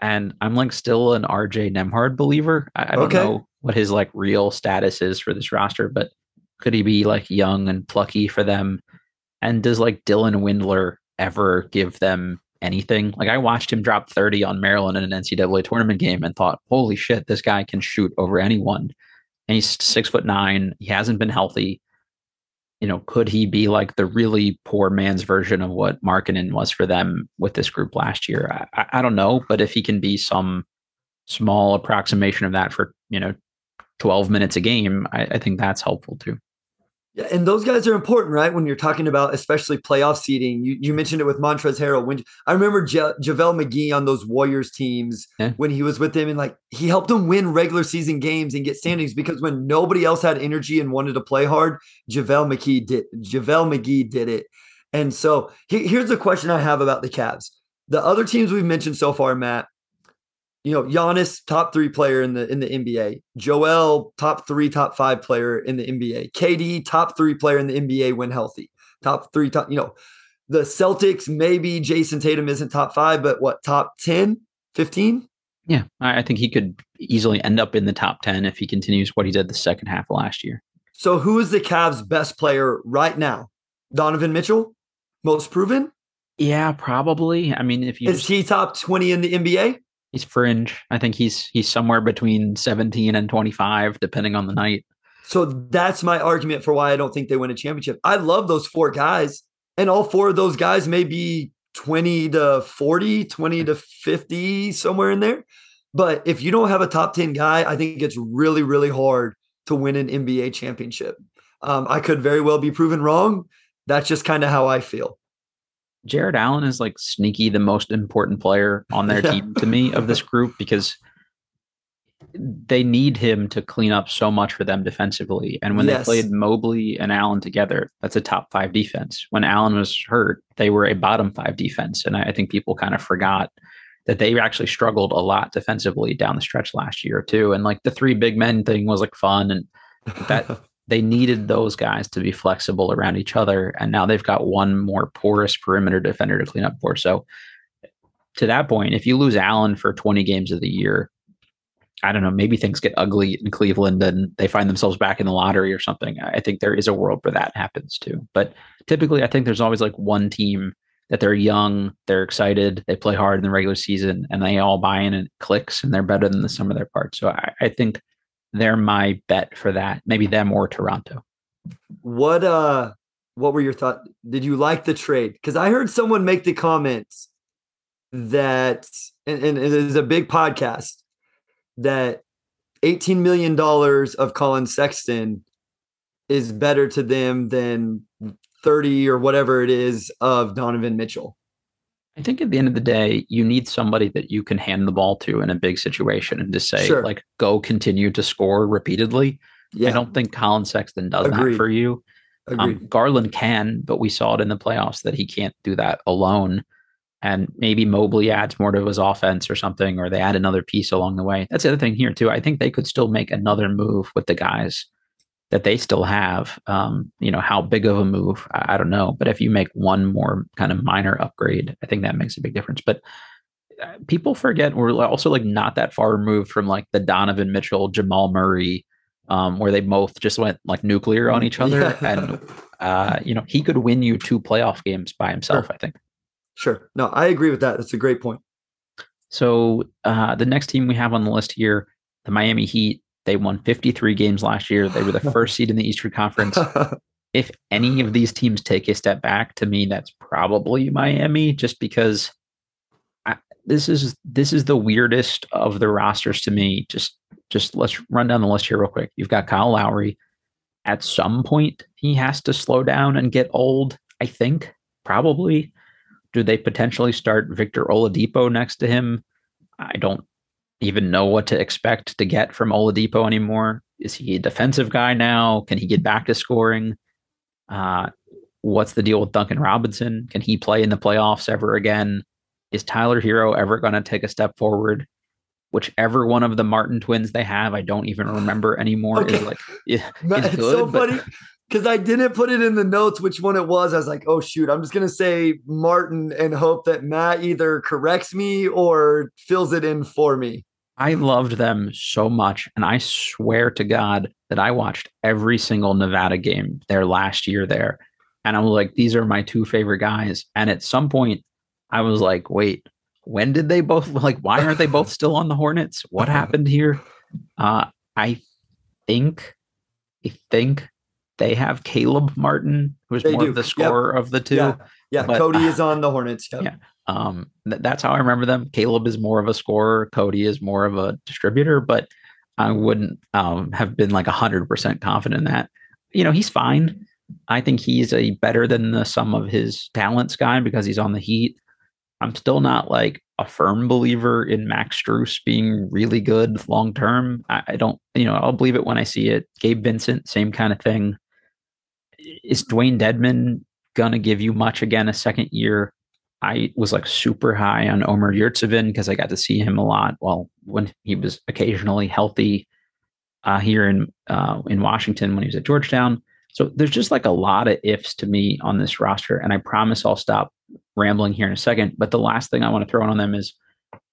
And I'm like still an RJ Nembhard believer. I, I don't okay. know what his like real status is for this roster, but could he be like young and plucky for them? And does like Dylan Windler ever give them anything? Like I watched him drop 30 on Maryland in an NCAA tournament game and thought, holy shit, this guy can shoot over anyone. And he's six foot nine. He hasn't been healthy you know, could he be like the really poor man's version of what Markkanen was for them with this group last year? I, I, don't know, but if he can be some small approximation of that for you know 12 minutes a game, I, I think that's helpful too. Yeah, and those guys are important, right? When you're talking about especially playoff seeding, you, you mentioned it with Montrezl Harrell. When I remember ja- JaVale McGee on those Warriors teams yeah. when he was with them, and like he helped them win regular season games and get standings because when nobody else had energy and wanted to play hard, JaVale McGee did. JaVale McGee did it. And so he, here's the question I have about the Cavs. The other teams we've mentioned so far, Matt, you know, Giannis, top three player in the in the NBA. Joel, top three, top five player in the NBA. KD, top three player in the NBA when healthy. Top three, top, you know, the Celtics, maybe Jayson Tatum isn't top five, but what, top 10, 15? Yeah, I think he could easily end up in the top 10 if he continues what he did the second half last year. So who is the Cavs' best player right now? Donovan Mitchell? Most proven? Yeah, probably. I mean, if you is just... he top 20 in the NBA? He's fringe. I think he's he's somewhere between 17 and 25, depending on the night. So that's my argument for why I don't think they win a championship. I love those four guys, and all four of those guys may be 20 to 40, 20 to 50, somewhere in there. But if you don't have a top 10 guy, I think it's really, really hard to win an NBA championship. Um, I could very well be proven wrong. That's just kind of how I feel. Jarrett Allen is like sneaky the most important player on their team to me of this *laughs* group because they need him to clean up so much for them defensively. And when yes. they played Mobley and Allen together, that's a top five defense. When Allen was hurt, they were a bottom five defense. And I think people kind of forgot that they actually struggled a lot defensively down the stretch last year too. And like the three big men thing was like fun and that *laughs* they needed those guys to be flexible around each other. And now they've got one more porous perimeter defender to clean up for. So to that point, if you lose Allen for 20 games of the year, I don't know, maybe things get ugly in Cleveland and they find themselves back in the lottery or something. I think there is a world where that happens too. But typically, I think there's always like one team that they're young, they're excited, they play hard in the regular season, and they all buy in and it clicks and they're better than the sum of their parts. So I, I think they're my bet for that. Maybe them or Toronto. What uh what were your thoughts? Did you like the trade? Because I heard someone make the comments that and, and it is a big podcast that $18 million of Collin Sexton is better to them than 30 or whatever it is of Donovan Mitchell. I think at the end of the day, you need somebody that you can hand the ball to in a big situation and just say, sure. like, go continue to score repeatedly. Yeah. I don't think Collin Sexton does Agreed. that for you. Um, Garland can, but we saw it in the playoffs that he can't do that alone and maybe Mobley adds more to his offense or something, or they add another piece along the way. That's the other thing here too. I think they could still make another move with the guys that they still have. Um, you know, how big of a move, I, I, don't know. But if you make one more kind of minor upgrade, I think that makes a big difference. But uh, people forget we're also like not that far removed from like the Donovan Mitchell, Jamal Murray, um, where they both just went like nuclear on each other. Yeah. And uh, you know, he could win you two playoff games by himself, sure. I think. Sure. No, I agree with that. That's a great point. So uh, the next team we have on the list here, the Miami Heat, they won 53 games last year. They were the first seed in the Eastern Conference. *laughs* if any of these teams take a step back, to me, that's probably Miami, just because I, this is this is the weirdest of the rosters to me. Just just let's run down the list here real quick. You've got Kyle Lowry. At some point, he has to slow down and get old. I think probably. Do they potentially start Victor Oladipo next to him? I don't even know what to expect to get from Oladipo anymore. Is he a defensive guy now? Can he get back to scoring? Uh, what's the deal with Duncan Robinson? Can he play in the playoffs ever again? Is Tyler Herro ever going to take a step forward? Whichever one of the Martin twins they have, I don't even remember anymore. Okay. Is like, yeah, it's good, so but, funny because I didn't put it in the notes which one it was. I was like, oh shoot, I'm just gonna say Martin and hope that Matt either corrects me or fills it in for me. I loved them so much, and I swear to God that I watched every single Nevada game there last year there, and I'm like, these are my two favorite guys. And at some point, I was like, wait, when did they both *laughs* like? Why aren't they both still on the Hornets? What *laughs* happened here? Uh, I think, I think they have Caleb Martin, who's they more do. of the scorer yep. of the two. Yeah, yeah. But, Cody uh, *laughs* is on the Hornets. Yep. Yeah. Um, th- that's how I remember them. Caleb is more of a scorer. Cody is more of a distributor, but I wouldn't um, have been like hundred percent confident in that. You know, he's fine. I think he's a better than the sum of his talents guy because he's on the Heat. I'm still not like a firm believer in Max Strus being really good long term. I, I, don't, you know, I'll believe it when I see it. Gabe Vincent, same kind of thing is Dewayne Dedmon gonna give you much again a second year? I was like super high on Omer Yurtseven because I got to see him a lot. Well, when he was occasionally healthy uh, here in uh, in Washington when he was at Georgetown. So there's just like a lot of ifs to me on this roster, and I promise I'll stop rambling here in a second. But the last thing I want to throw in on them is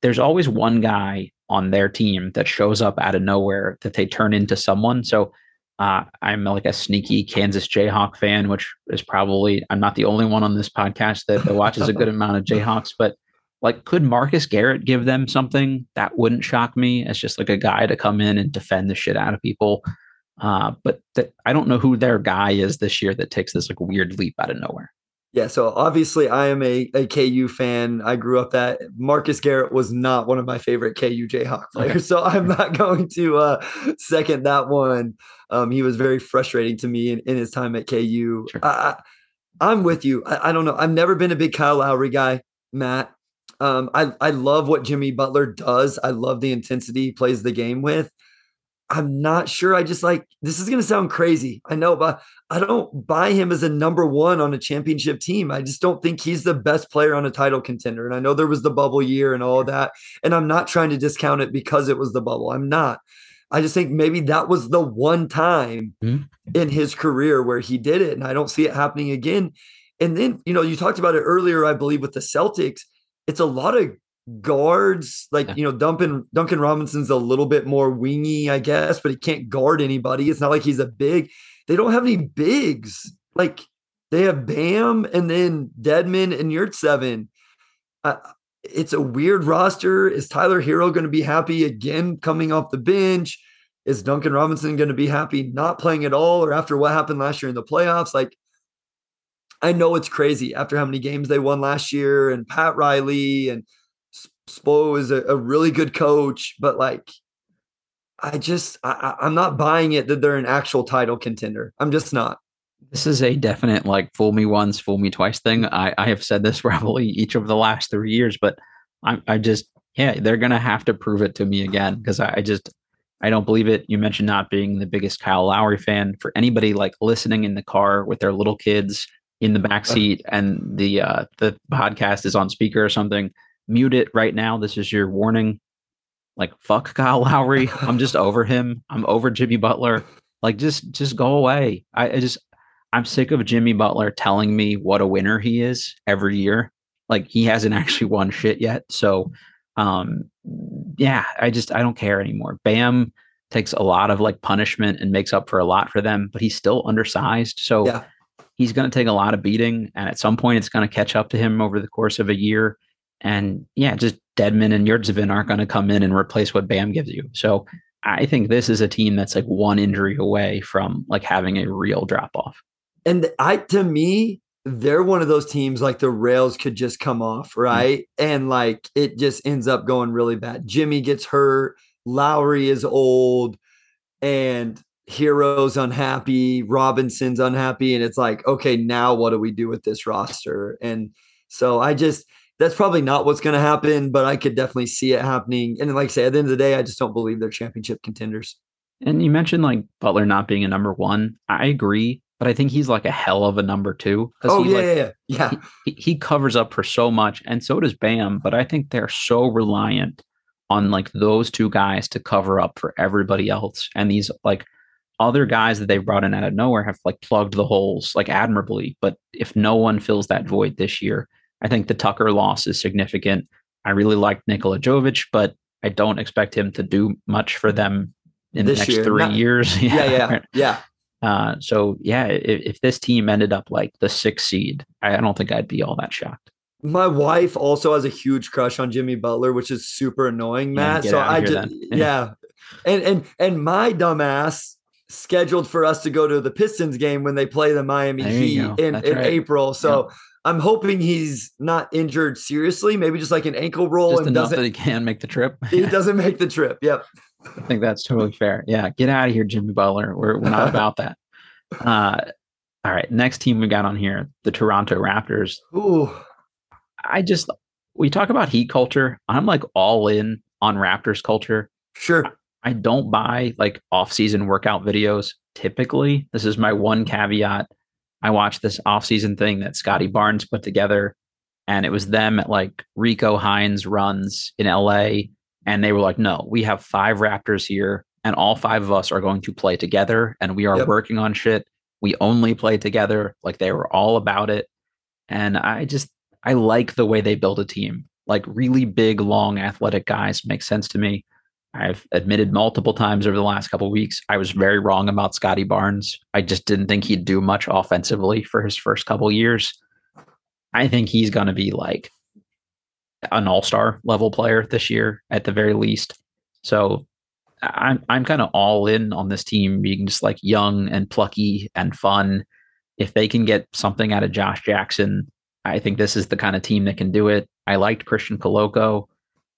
there's always one guy on their team that shows up out of nowhere that they turn into someone. So uh, I'm like a sneaky Kansas Jayhawk fan, which is probably I'm not the only one on this podcast that, that watches a good *laughs* amount of Jayhawks. But like, could Marcus Garrett give them something that wouldn't shock me? As just like a guy to come in and defend the shit out of people. Uh, but th- I don't know who their guy is this year that takes this like weird leap out of nowhere. Yeah, so obviously I am a, a KU fan. I grew up that Marcus Garrett was not one of my favorite KU Jayhawk players, *laughs* so I'm not going to uh, second that one. Um, he was very frustrating to me in, in his time at KU. Sure. I, am with you. I, I, don't know. I've never been a big Kyle Lowry guy, Matt. Um, I I love what Jimmy Butler does. I love the intensity he plays the game with. I'm not sure. I just like this is going to sound crazy. I know, but I don't buy him as a number one on a championship team. I just don't think he's the best player on a title contender. And I know there was the bubble year and all that. And I'm not trying to discount it because it was the bubble. I'm not. I just think maybe that was the one time mm-hmm. in his career where he did it. And I don't see it happening again. And then, you know, you talked about it earlier, I believe, with the Celtics. It's a lot of guards like yeah. you know Duncan Duncan Robinson's a little bit more wingy I guess but he can't guard anybody. It's not like he's a big they don't have any bigs. Like they have Bam and then Dedmon and Yurtseven uh, it's a weird roster. Is Tyler Herro going to be happy again coming off the bench? Is Duncan Robinson going to be happy not playing at all or after what happened last year in the playoffs? Like I know it's crazy after how many games they won last year and Pat Riley and Spo is a, a really good coach, but like I just I, I'm not buying it that they're an actual title contender. I'm just not. This is a definite like fool me once, fool me twice thing. I, I have said this *laughs* probably each of the last three years, but I I just yeah, they're gonna have to prove it to me again because I, I just I don't believe it. You mentioned not being the biggest Kyle Lowry fan. For anybody like listening in the car with their little kids in the back seat and the uh the podcast is on speaker or something, mute it right now. This is your warning. Like fuck Kyle Lowry. *laughs* I'm just over him. I'm over Jimmy Butler. Like just just go away. I, I just I'm sick of Jimmy Butler telling me what a winner he is every year. Like he hasn't actually won shit yet. So um yeah, I just I don't care anymore. Bam takes a lot of like punishment and makes up for a lot for them, but he's still undersized. So yeah. he's going to take a lot of beating and at some point it's going to catch up to him over the course of a year and yeah, just Dedmon and Yurtseven aren't going to come in and replace what Bam gives you. So I think this is a team that's like one injury away from like having a real drop off. And I, to me, they're one of those teams like the rails could just come off, mm. right? Mm-hmm. And like it just ends up going really bad. Jimmy gets hurt, Lowry is old, and Herro's unhappy, Robinson's unhappy. And it's like, okay, now what do we do with this roster? And so I just, that's probably not what's going to happen, but I could definitely see it happening. And like I say, at the end of the day, I just don't believe they're championship contenders. And you mentioned like Butler not being a number one. I agree, but I think he's like a hell of a number two. Oh yeah, like, yeah, yeah. He, he covers up for so much, and so does Bam. But I think they're so reliant on like those two guys to cover up for everybody else, and these like other guys that they've brought in out of nowhere have like plugged the holes like admirably. But if no one fills that void this year, I think the Tucker loss is significant. I really like Nikola Jovic, but I don't expect him to do much for them in this the next year, three not, years. *laughs* yeah, yeah, yeah. Uh, so yeah, if, if, this team ended up like the sixth seed, I, I don't think I'd be all that shocked. My wife also has a huge crush on Jimmy Butler, which is super annoying, Matt. Yeah, so I just yeah. and and and my dumbass scheduled for us to go to the Pistons game when they play the Miami Heat in, in right. April. So yeah. I'm hoping he's not injured seriously, maybe just like an ankle roll just and enough that he can make the trip. *laughs* he doesn't make the trip. Yep. I think that's totally fair. Yeah, get out of here, Jimmy Butler. We're, we're not about that. *laughs* Uh, all right, next team we got on here, the Toronto Raptors. Ooh, I just we talk about Heat culture. I'm like all in on Raptors culture. Sure. I don't buy like off-season workout videos typically. This is my one caveat. I watched this off-season thing that Scottie Barnes put together, and it was them at like Rico Hines runs in LA, and they were like, "No, we have five Raptors here, and all five of us are going to play together, and we are yep. working on shit. We only play together." Like they were all about it, and I just I like the way they build a team. Like really big, long, athletic guys make sense to me. I've admitted multiple times over the last couple weeks I was very wrong about Scottie Barnes. I just didn't think he'd do much offensively for his first couple years. I think he's going to be like an all-star level player this year at the very least. So I'm I'm kind of all in on this team being just like young and plucky and fun. If they can get something out of Josh Jackson, I think this is the kind of team that can do it. I liked Christian Koloko.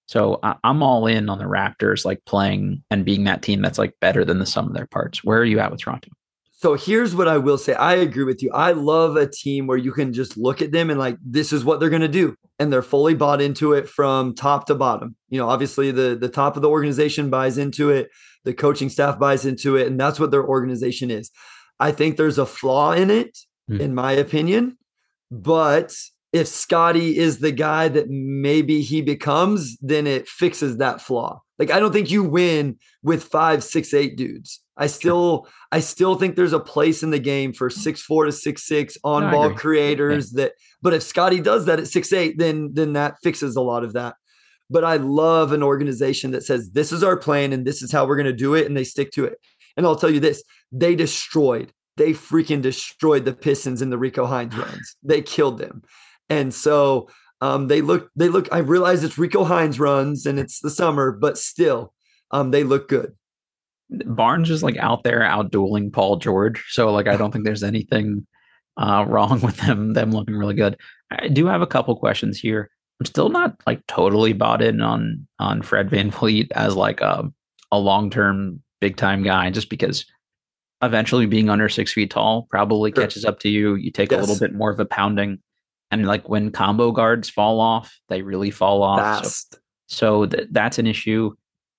So I, am all in on the Raptors, like playing and being that team that's like better than the sum of their parts. Where are you at with Toronto? So here's what I will say. I agree with you. I love a team where you can just look at them and like, this is what they're going to do. And they're fully bought into it from top to bottom. You know, obviously the, the top of the organization buys into it. The coaching staff buys into it. And that's what their organization is. I think there's a flaw in it, mm. in my opinion. But if Scottie is the guy that maybe he becomes, then it fixes that flaw. Like I don't think you win with five, six, eight dudes. I still, I still think there's a place in the game for six four to six six on no, ball creators. Yeah. That, but if Scottie does that at six eight, then then that fixes a lot of that. But I love an organization that says this is our plan and this is how we're going to do it, and they stick to it. And I'll tell you this: they destroyed, they freaking destroyed the Pistons in the Rico Hines runs. They killed them, and so um, they look, they look. I realize it's Rico Hines runs and it's the summer, but still, um, they look good. Barnes is like out there out dueling Paul George, so like I don't think there's anything uh, wrong with them them looking really good. I do have a couple questions here. I'm still not like totally bought in on on Fred VanVleet as like a a long term big time guy, just because eventually being under six feet tall probably sure. catches up to you. You take yes. a little bit more of a pounding and like when combo guards fall off, they really fall off. Fast. So, so th- that's an issue.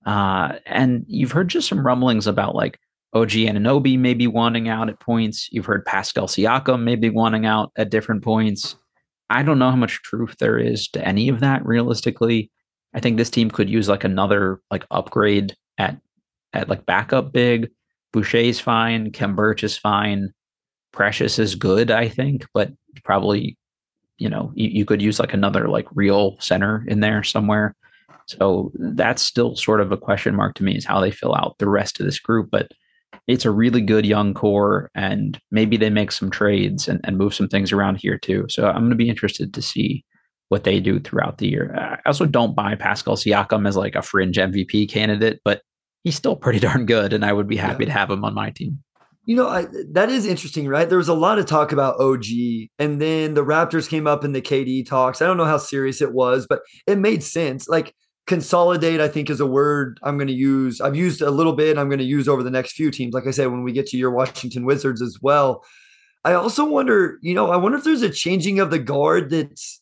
Uh, and you've heard just some rumblings about like OG Anunoby maybe wanting out at points. You've heard Pascal Siakam maybe wanting out at different points. I don't know how much truth there is to any of that realistically. I think this team could use like another like upgrade at at like backup big. Boucher's fine, Birch is fine. Precious is good, I think, but probably you know you, you could use like another like real center in there somewhere. So that's still sort of a question mark to me is how they fill out the rest of this group but it's a really good young core and maybe they make some trades and, and move some things around here too. So i'm going to be interested to see what they do throughout the year. I also don't buy pascal siakam as like a fringe mvp candidate but he's still pretty darn good and i would be happy yeah. to have him on my team you know, I, that is interesting, right? There was a lot of talk about OG, and then the Raptors came up in the KD talks. I don't know how serious it was, but it made sense. Like consolidate, I think is a word I'm going to use. I've used a little bit. I'm going to use over the next few teams. Like I said, when we get to your Washington Wizards as well. I also wonder, you know, I wonder if there's a changing of the guard that's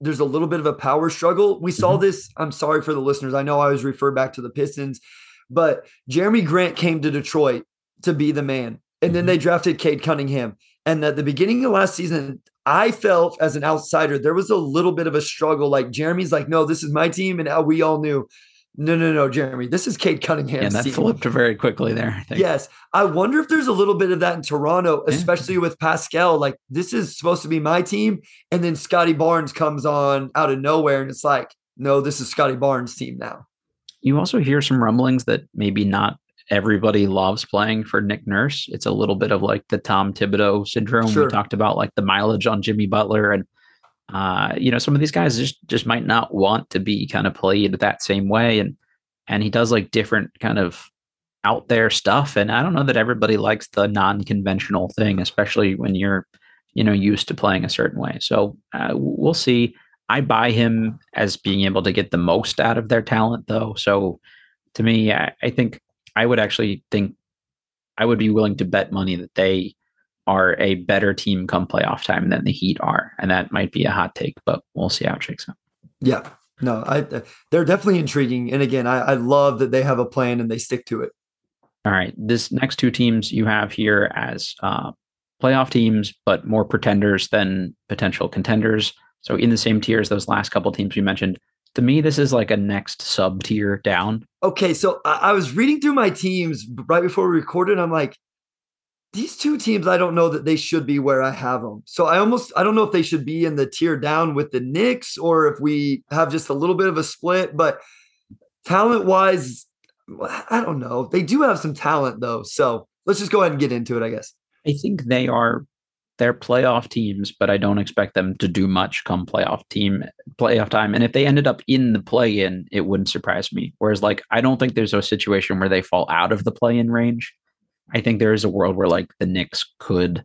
there's a little bit of a power struggle. We saw mm-hmm. this. I'm sorry for the listeners. I know I was referred back to the Pistons, but Jerami Grant came to Detroit to be the man. And then mm-hmm. they drafted Cade Cunningham. And at the beginning of last season, I felt as an outsider, there was a little bit of a struggle. Like Jerami's like, no, this is my team. And we all knew, no, no, no, Jerami, this is Cade Cunningham. And that team. flipped very quickly there. I yes. I wonder if there's a little bit of that in Toronto, especially yeah. with Pascal. Like, this is supposed to be my team. And then Scottie Barnes comes on out of nowhere. And it's like, no, this is Scottie Barnes' team now. You also hear some rumblings that maybe not everybody loves playing for Nick Nurse. It's a little bit of like the Tom Thibodeau syndrome. Sure. We talked about like the mileage on Jimmy Butler and uh, you know, some of these guys just just might not want to be kind of played that same way. And and he does like different kind of out there stuff. And I don't know that everybody likes the non-conventional thing, especially when you're, you know, used to playing a certain way. So uh, we'll see. I buy him as being able to get the most out of their talent, though. So to me, I, I think I would actually think I would be willing to bet money that they are a better team come playoff time than the Heat are, and that might be a hot take, but we'll see how it shakes out. Yeah, no, I they're definitely intriguing, and again, I, I love that they have a plan and they stick to it. All right, this next two teams you have here as uh, playoff teams, but more pretenders than potential contenders. So in the same tier as those last couple teams we mentioned, to me, this is like a next sub tier down. Okay, so I, I was reading through my teams right before we recorded. I'm like, these two teams, I don't know that they should be where I have them. So I almost, I don't know if they should be in the tier down with the Knicks or if we have just a little bit of a split. But talent wise, I don't know. They do have some talent though. So let's just go ahead and get into it, I guess. I think they are they're playoff teams, but I don't expect them to do much come playoff team playoff time. And if they ended up in the play in, it wouldn't surprise me. Whereas like I don't think there's a situation where they fall out of the play in range. I think there is a world where like the Knicks could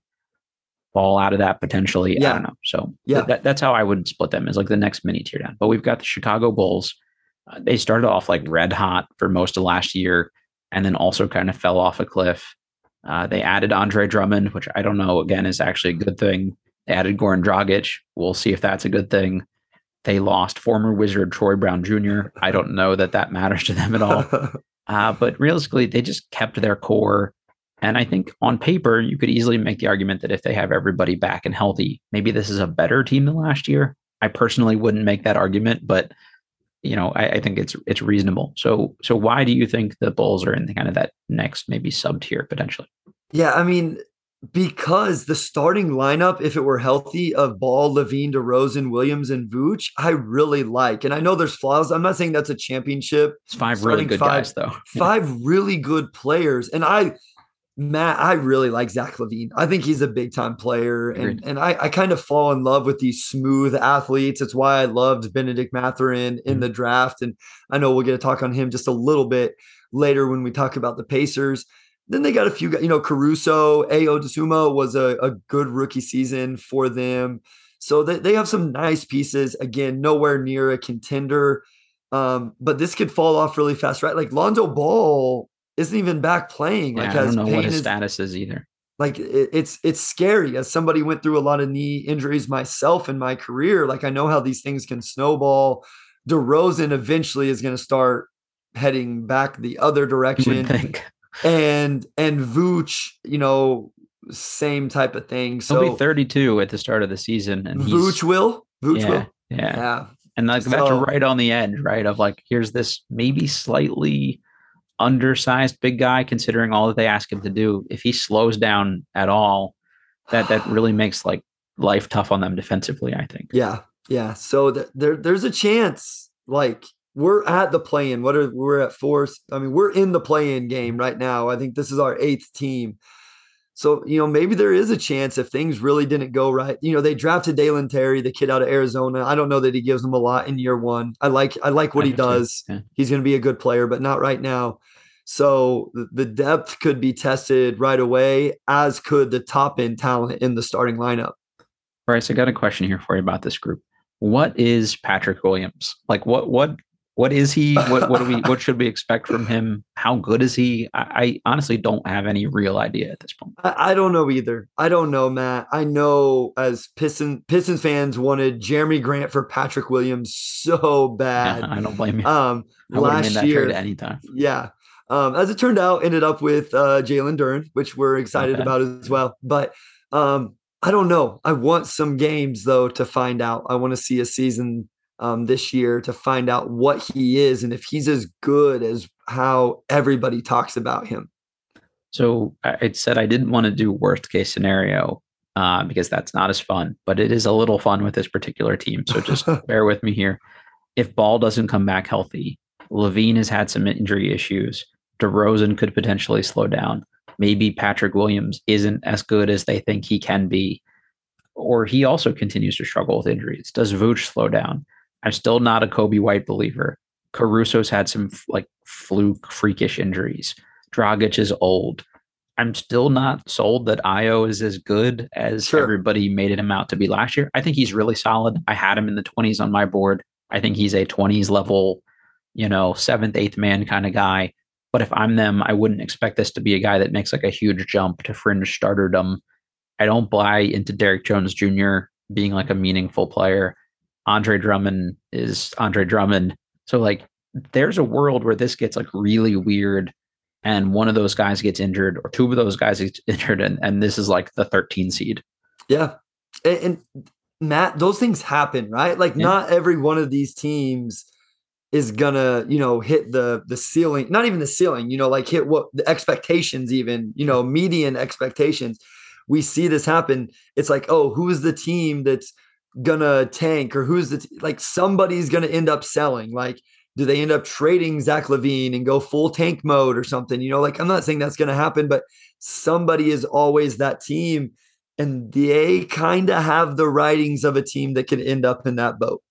fall out of that potentially. Yeah. I don't know. So Yeah. that, that's how I would split them is like the next mini tier down. But we've got the Chicago Bulls. Uh, they started off like red hot for most of last year and then also kind of fell off a cliff. Uh, they added Andre Drummond, which I don't know, again, is actually a good thing. They added Goran Dragic. We'll see if that's a good thing. They lost former Wizard Troy Brown Jr. I don't know that that matters to them at all. *laughs* Uh, but realistically, they just kept their core. And I think on paper, you could easily make the argument that if they have everybody back and healthy, maybe this is a better team than last year. I personally wouldn't make that argument, but you know, I, I think it's it's reasonable. So so why do you think the Bulls are in the kind of that next maybe sub tier potentially? Yeah, I mean, because the starting lineup, if it were healthy, of Ball, LaVine, DeRozan, Williams, and Vooch, I really like. And I know there's flaws. I'm not saying that's a championship. It's five really good five- guys though. *laughs* Five really good players. And I Matt, I really like Zach LaVine. I think he's a big time player. And and I, I kind of fall in love with these smooth athletes. It's why I loved Bennedict Mathurin in Mhm. the draft. And I know we'll get to talk on him just a little bit later when we talk about the Pacers. Then they got a few, guys, you know, Caruso, Ayo Dosunmu was a, a good rookie season for them. So they, they have some nice pieces. Again, nowhere near a contender. Um, but this could fall off really fast, right? Like Lonzo Ball isn't even back playing. Yeah, Like I don't know pain what his is- status is either. like it, it's it's scary. As somebody went through a lot of knee injuries myself in my career like i know how these things can snowball. DeRozan eventually is going to start heading back the other direction. and and Vooch you know same type of thing. He'll so be 32 at the start of the season, and Vooch will? Vooch yeah, will? yeah, yeah. And like that's right on the edge, right? Of like, here's this maybe slightly undersized big guy, considering all that they ask him to do. If he slows down at all, that that really makes like life tough on them defensively. I think. Yeah, yeah. So th- there, there's a chance. Like we're at the play-in. What are we're at fourth? I mean, we're in the play-in game right now. I think this is our eighth team. So you know, maybe there is a chance if things really didn't go right. You know, they drafted Dalen Terry, the kid out of Arizona. I don't know that he gives them a lot in year one. I like I like what I he does. yeah. He's going to be a good player, but not right now. So the- the depth could be tested right away, as could the top end talent in the starting lineup. Bryce, I got a question here for you about this group. What is Patrick Williams? Like what what what is he? What what do we *laughs* what should we expect from him? How good is he? I, I honestly don't have any real idea at this point. I, I don't know either. I don't know, Matt. I know as Piston Pistons fans wanted Jerami Grant for Patrick Williams so bad. Yeah, *laughs* I don't blame you. Um, I have made last that year, trade anytime. yeah. Um, as it turned out, ended up with uh, Jalen Duren, which we're excited about as well. But um, I don't know. I want some games though to find out. I want to see a season um, this year to find out what he is and if he's as good as how everybody talks about him. So I said I didn't want to do worst case scenario uh, because that's not as fun, but it is a little fun with this particular team. So just *laughs* bear with me here. If Ball doesn't come back healthy, LaVine has had some injury issues. DeRozan could potentially slow down. Maybe Patrick Williams isn't as good as they think he can be, or he also continues to struggle with injuries. Does Vooch slow down? I'm still not a Coby White believer. Caruso's had some like fluke, freakish injuries. Dragic is old. I'm still not sold that Ayo is as good as Sure. everybody made him out to be last year. I think he's really solid. I had him in the 20s on my board. I think he's a 20s level, you know, seventh, eighth man kind of guy. But if I'm them, I wouldn't expect this to be a guy that makes like a huge jump to fringe starterdom. I don't buy into Derrick Jones Jr. being like a meaningful player. Andre Drummond is Andre Drummond. So like there's a world where this gets like really weird and one of those guys gets injured or two of those guys get *laughs* injured and, and this is like the 13 seed. Yeah. And, and Matt, those things happen, right? Like Yeah. not every one of these teams is gonna, you know, hit the the ceiling, not even the ceiling, you know, like hit what the expectations, even, you know, median expectations. We see this happen. It's like, oh, who is the team that's gonna tank or who's the t- like somebody's gonna end up selling? Like, do they end up trading Zach LaVine and go full tank mode or something? You know, like I'm not saying that's gonna happen, but somebody is always that team and they kind of have the writings of a team that could end up in that boat.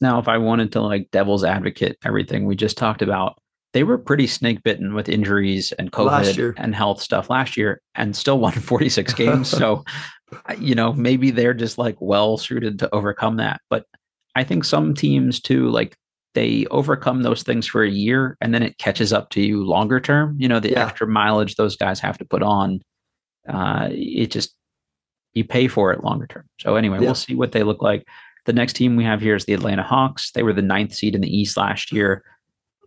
Now, if I wanted to like devil's advocate everything we just talked about, they were pretty snake bitten with injuries and COVID and health stuff last year and still won 46 games. *laughs* so, you know, maybe they're just like well suited to overcome that. But I think some teams too, like they overcome those things for a year and then it catches up to you longer term. You know, the yeah. extra mileage those guys have to put on, uh, it just, you pay for it longer term. So, anyway, yeah. we'll see what they look like. The next team we have here is the Atlanta Hawks. They were the ninth seed in the East last year.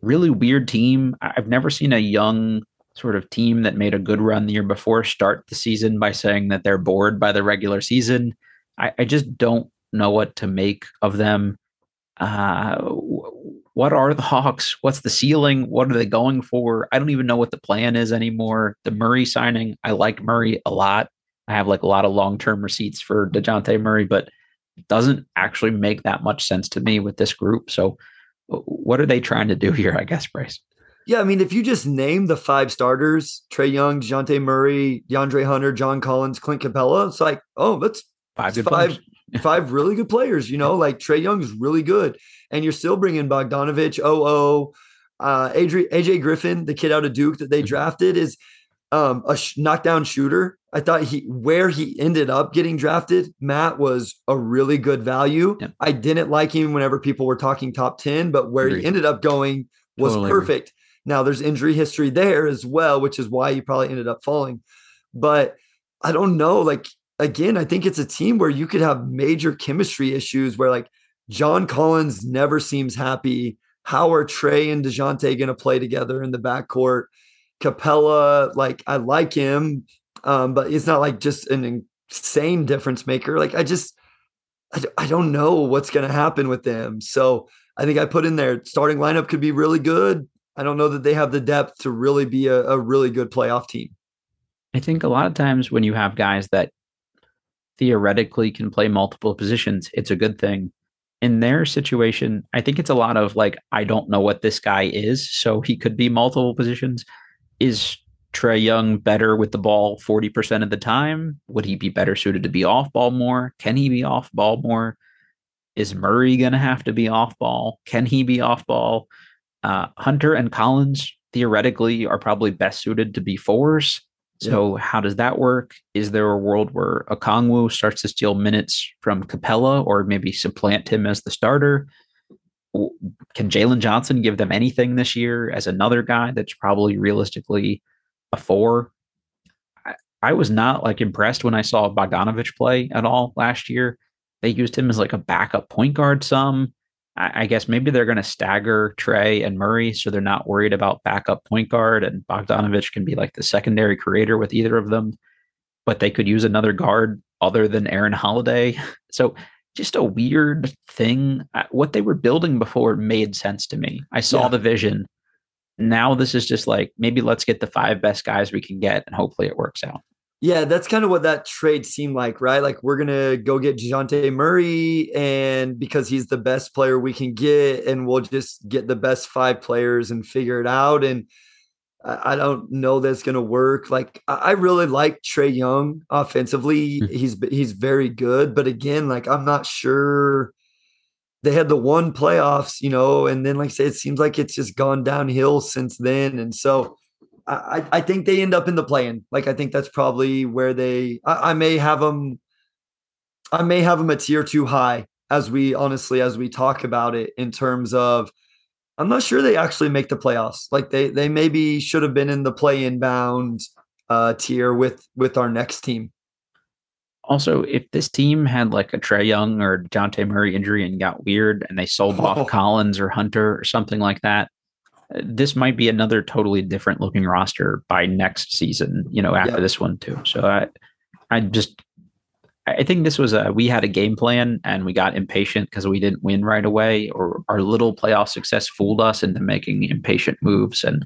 Really weird team. I've never seen a young sort of team that made a good run the year before start the season by saying that they're bored by the regular season. I, I just don't know what to make of them. Uh, what are the Hawks? What's the ceiling? What are they going for? I don't even know what the plan is anymore. The Murray signing, I like Murray a lot. I have like a lot of long term receipts for DeJounte Murray, but it doesn't actually make that much sense to me with this group. So, what are they trying to do here? I guess, Bryce. Yeah, I mean, if you just name the five starters: Trae Young, Dejounte Murray, DeAndre Hunter, John Collins, Clint Capela, it's like, oh, that's five good five, *laughs* five really good players. You know, like Trae Young is really good, and you're still bringing Bogdanovic, OO, uh, AJ, AJ Griffin, the kid out of Duke that they mm-hmm. drafted, is um, a sh- knockdown shooter. I thought he where he ended up getting drafted, Matt was a really good value. Yep. I didn't like him whenever people were talking top 10, but where Agreed. he ended up going was totally perfect. Now there's injury history there as well, which is why you probably ended up falling. But I don't know. Like again, I think it's a team where you could have major chemistry issues where like John Collins never seems happy. How are Trae and DeJounte going to play together in the backcourt? Capela, like I like him, um, but it's not like just an insane difference maker. Like I just, I, I don't know what's going to happen with them. So I think I put in there starting lineup could be really good. I don't know that they have the depth to really be a, a really good playoff team. I think a lot of times when you have guys that theoretically can play multiple positions, it's a good thing. In their situation, I think it's a lot of like, I don't know what this guy is. So he could be multiple positions is Trae Young better with the ball 40% of the time? Would he be better suited to be off ball more? Can he be off ball more? Is Murray going to have to be off ball? Can he be off ball? Uh, Hunter and Collins theoretically are probably best suited to be fours. So yeah. how does that work? Is there a world where Okongwu starts to steal minutes from Capela or maybe supplant him as the starter? can Jalen Johnson give them anything this year as another guy that's probably realistically a four? I, I was not like impressed when I saw Bogdanovic play at all last year. They used him as like a backup point guard some. I, I guess maybe they're going to stagger Trae and Murray so they're not worried about backup point guard and Bogdanovic can be like the secondary creator with either of them. But they could use another guard other than Aaron Holiday. *laughs* So just a weird thing. Uh, what they were building before made sense to me. I saw yeah. the vision. Now this is just like maybe let's get the five best guys we can get and hopefully it works out. Yeah, that's kind of what that trade seemed like, right? Like we're gonna go get Dejounte Murray, and because he's the best player we can get, and we'll just get the best five players and figure it out. And I don't know that's going to work. Like I really like Trae Young offensively. Mm-hmm. He's he's very good, but again, like I'm not sure. They had the one playoffs, you know, and then like I say, it seems like it's just gone downhill since then. And so I, I think they end up in the play-in. Like I think that's probably where they. I, I may have them. I may have them a tier too high as we honestly as we talk about it in terms of I'm not sure they actually make the playoffs. Like they they maybe should have been in the play inbound uh, tier with with our next team. Also, if this team had like a Trae Young or Dante Murray injury and got weird and they sold oh. off *laughs* Collins or Hunter or something like that, this might be another totally different looking roster by next season, you know, after this one too. So I I just I think this was a we had a game plan and we got impatient because we didn't win right away, or our little playoff success fooled us into making impatient moves. And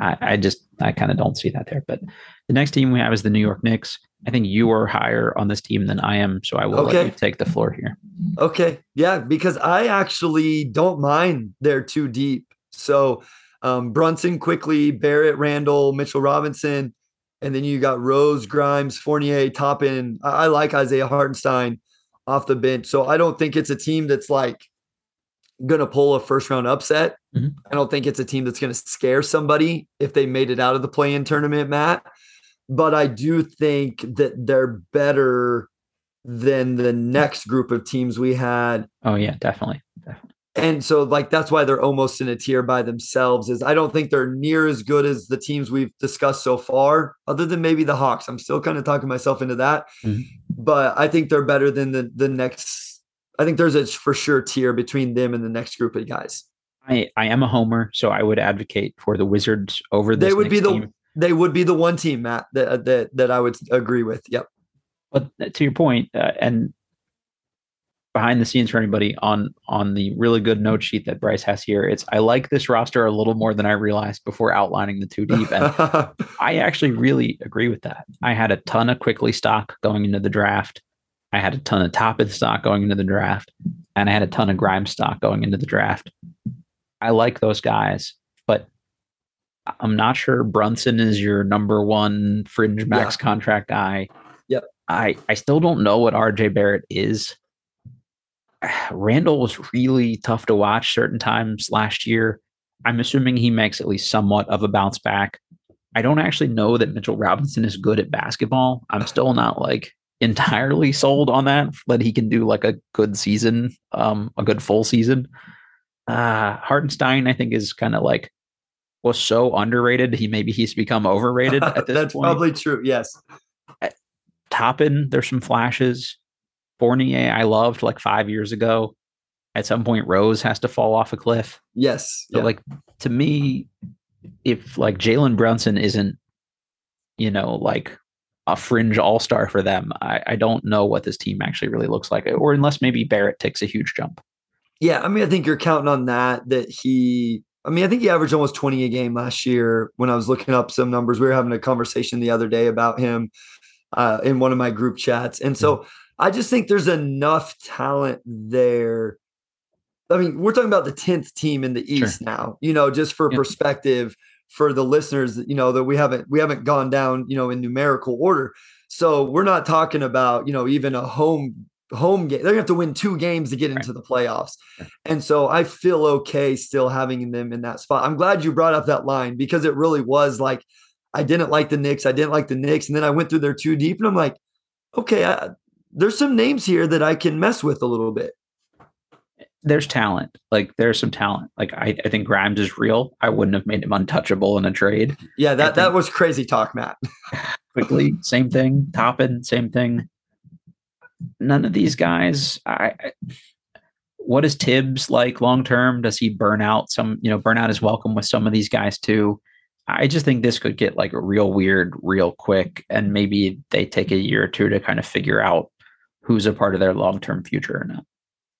I, I just I kind of don't see that there. But the next team we have is the New York Knicks. I think you are higher on this team than I am, so I will okay. let you take the floor here. Okay, yeah, because I actually don't mind they're too deep. So um, Brunson, quickly, Barrett, Randle, Mitchell Robinson And then you got Rose, Grimes, Fournier, Toppin. I, I like Isaiah Hartenstein off the bench. So I don't think it's a team that's like going to pull a first round upset. Mhm. I don't think it's a team that's going to scare somebody if they made it out of the play in tournament, Matt. But I do think that they're better than the next group of teams we had Oh yeah, definitely. Definitely. And so like that's why they're almost in a tier by themselves is i don't think they're near as good as the teams we've discussed so far other than maybe the hawks i'm still kind of talking myself into that Mhm. but i think they're better than the the next i think there's a for sure tier between them and the next group of guys I, I am a homer, so I would advocate for the Wizards over this. they would be the team. they would be the one team matt that that, that i would agree with yep But to your point, uh, and behind the scenes for anybody on on the really good note sheet that Bryce has here, it's I like this roster a little more than I realized before outlining the two deep, and *laughs* I actually really agree with that. I had a ton of Quickley stock going into the draft. I had a ton of Toppin stock going into the draft, and I had a ton of grime stock going into the draft. I like those guys, but I'm not sure Brunson is your number one fringe max contract guy. Yep. I I still don't know what RJ Barrett is. *sighs* Randle was really tough to watch certain times last year. I'm assuming he makes at least somewhat of a bounce back. I don't actually know that Mitchell Robinson is good at basketball. I'm still not like entirely *laughs* sold on that that he can do like a good season, um, a good full season. Uh Hartenstein, I think, is kind of like was so underrated. He maybe he's become overrated at *laughs* this that's point. probably true yes Toppin, there's some flashes. Fournier, I loved like five years ago. At some point, Rose has to fall off a cliff. yes So, yeah. like to me, if like Jalen Brunson isn't, you know, like a fringe all star for them, I, I don't know what this team actually really looks like. Or unless maybe Barrett takes a huge jump. Yeah, I mean, I think you're counting on that. That he, I mean, I think he averaged almost 20 a game last year. When I was looking up some numbers, we were having a conversation the other day about him uh, in one of my group chats, and so I just think there's enough talent there. I mean, we're talking about the 10th team in the Sure. East now. You know, just for perspective for the listeners, you know, that we haven't we haven't gone down, you know, in numerical order. So we're not talking about, you know, even a home home game. They're gonna have to win two games to get into the playoffs. And so I feel okay still having them in that spot. I'm glad you brought up that line because it really was like I didn't like the Knicks. I didn't like the Knicks. And then I went through their two deep and I'm like, okay, I, there's some names here that I can mess with a little bit. There's talent. Like there's some talent. Like I, I think Grimes is real. I wouldn't have made him untouchable in a trade. Yeah, that, that was crazy talk, Matt. *laughs* Quickley. Same thing. Toppin, same thing. None of these guys. I. I- What is Thibs like long term? Does he burn out? Some, you know, burnout is welcome with some of these guys too. I just think this could get like real weird real quick, and maybe they take a year or two to kind of figure out who's a part of their long term future or not.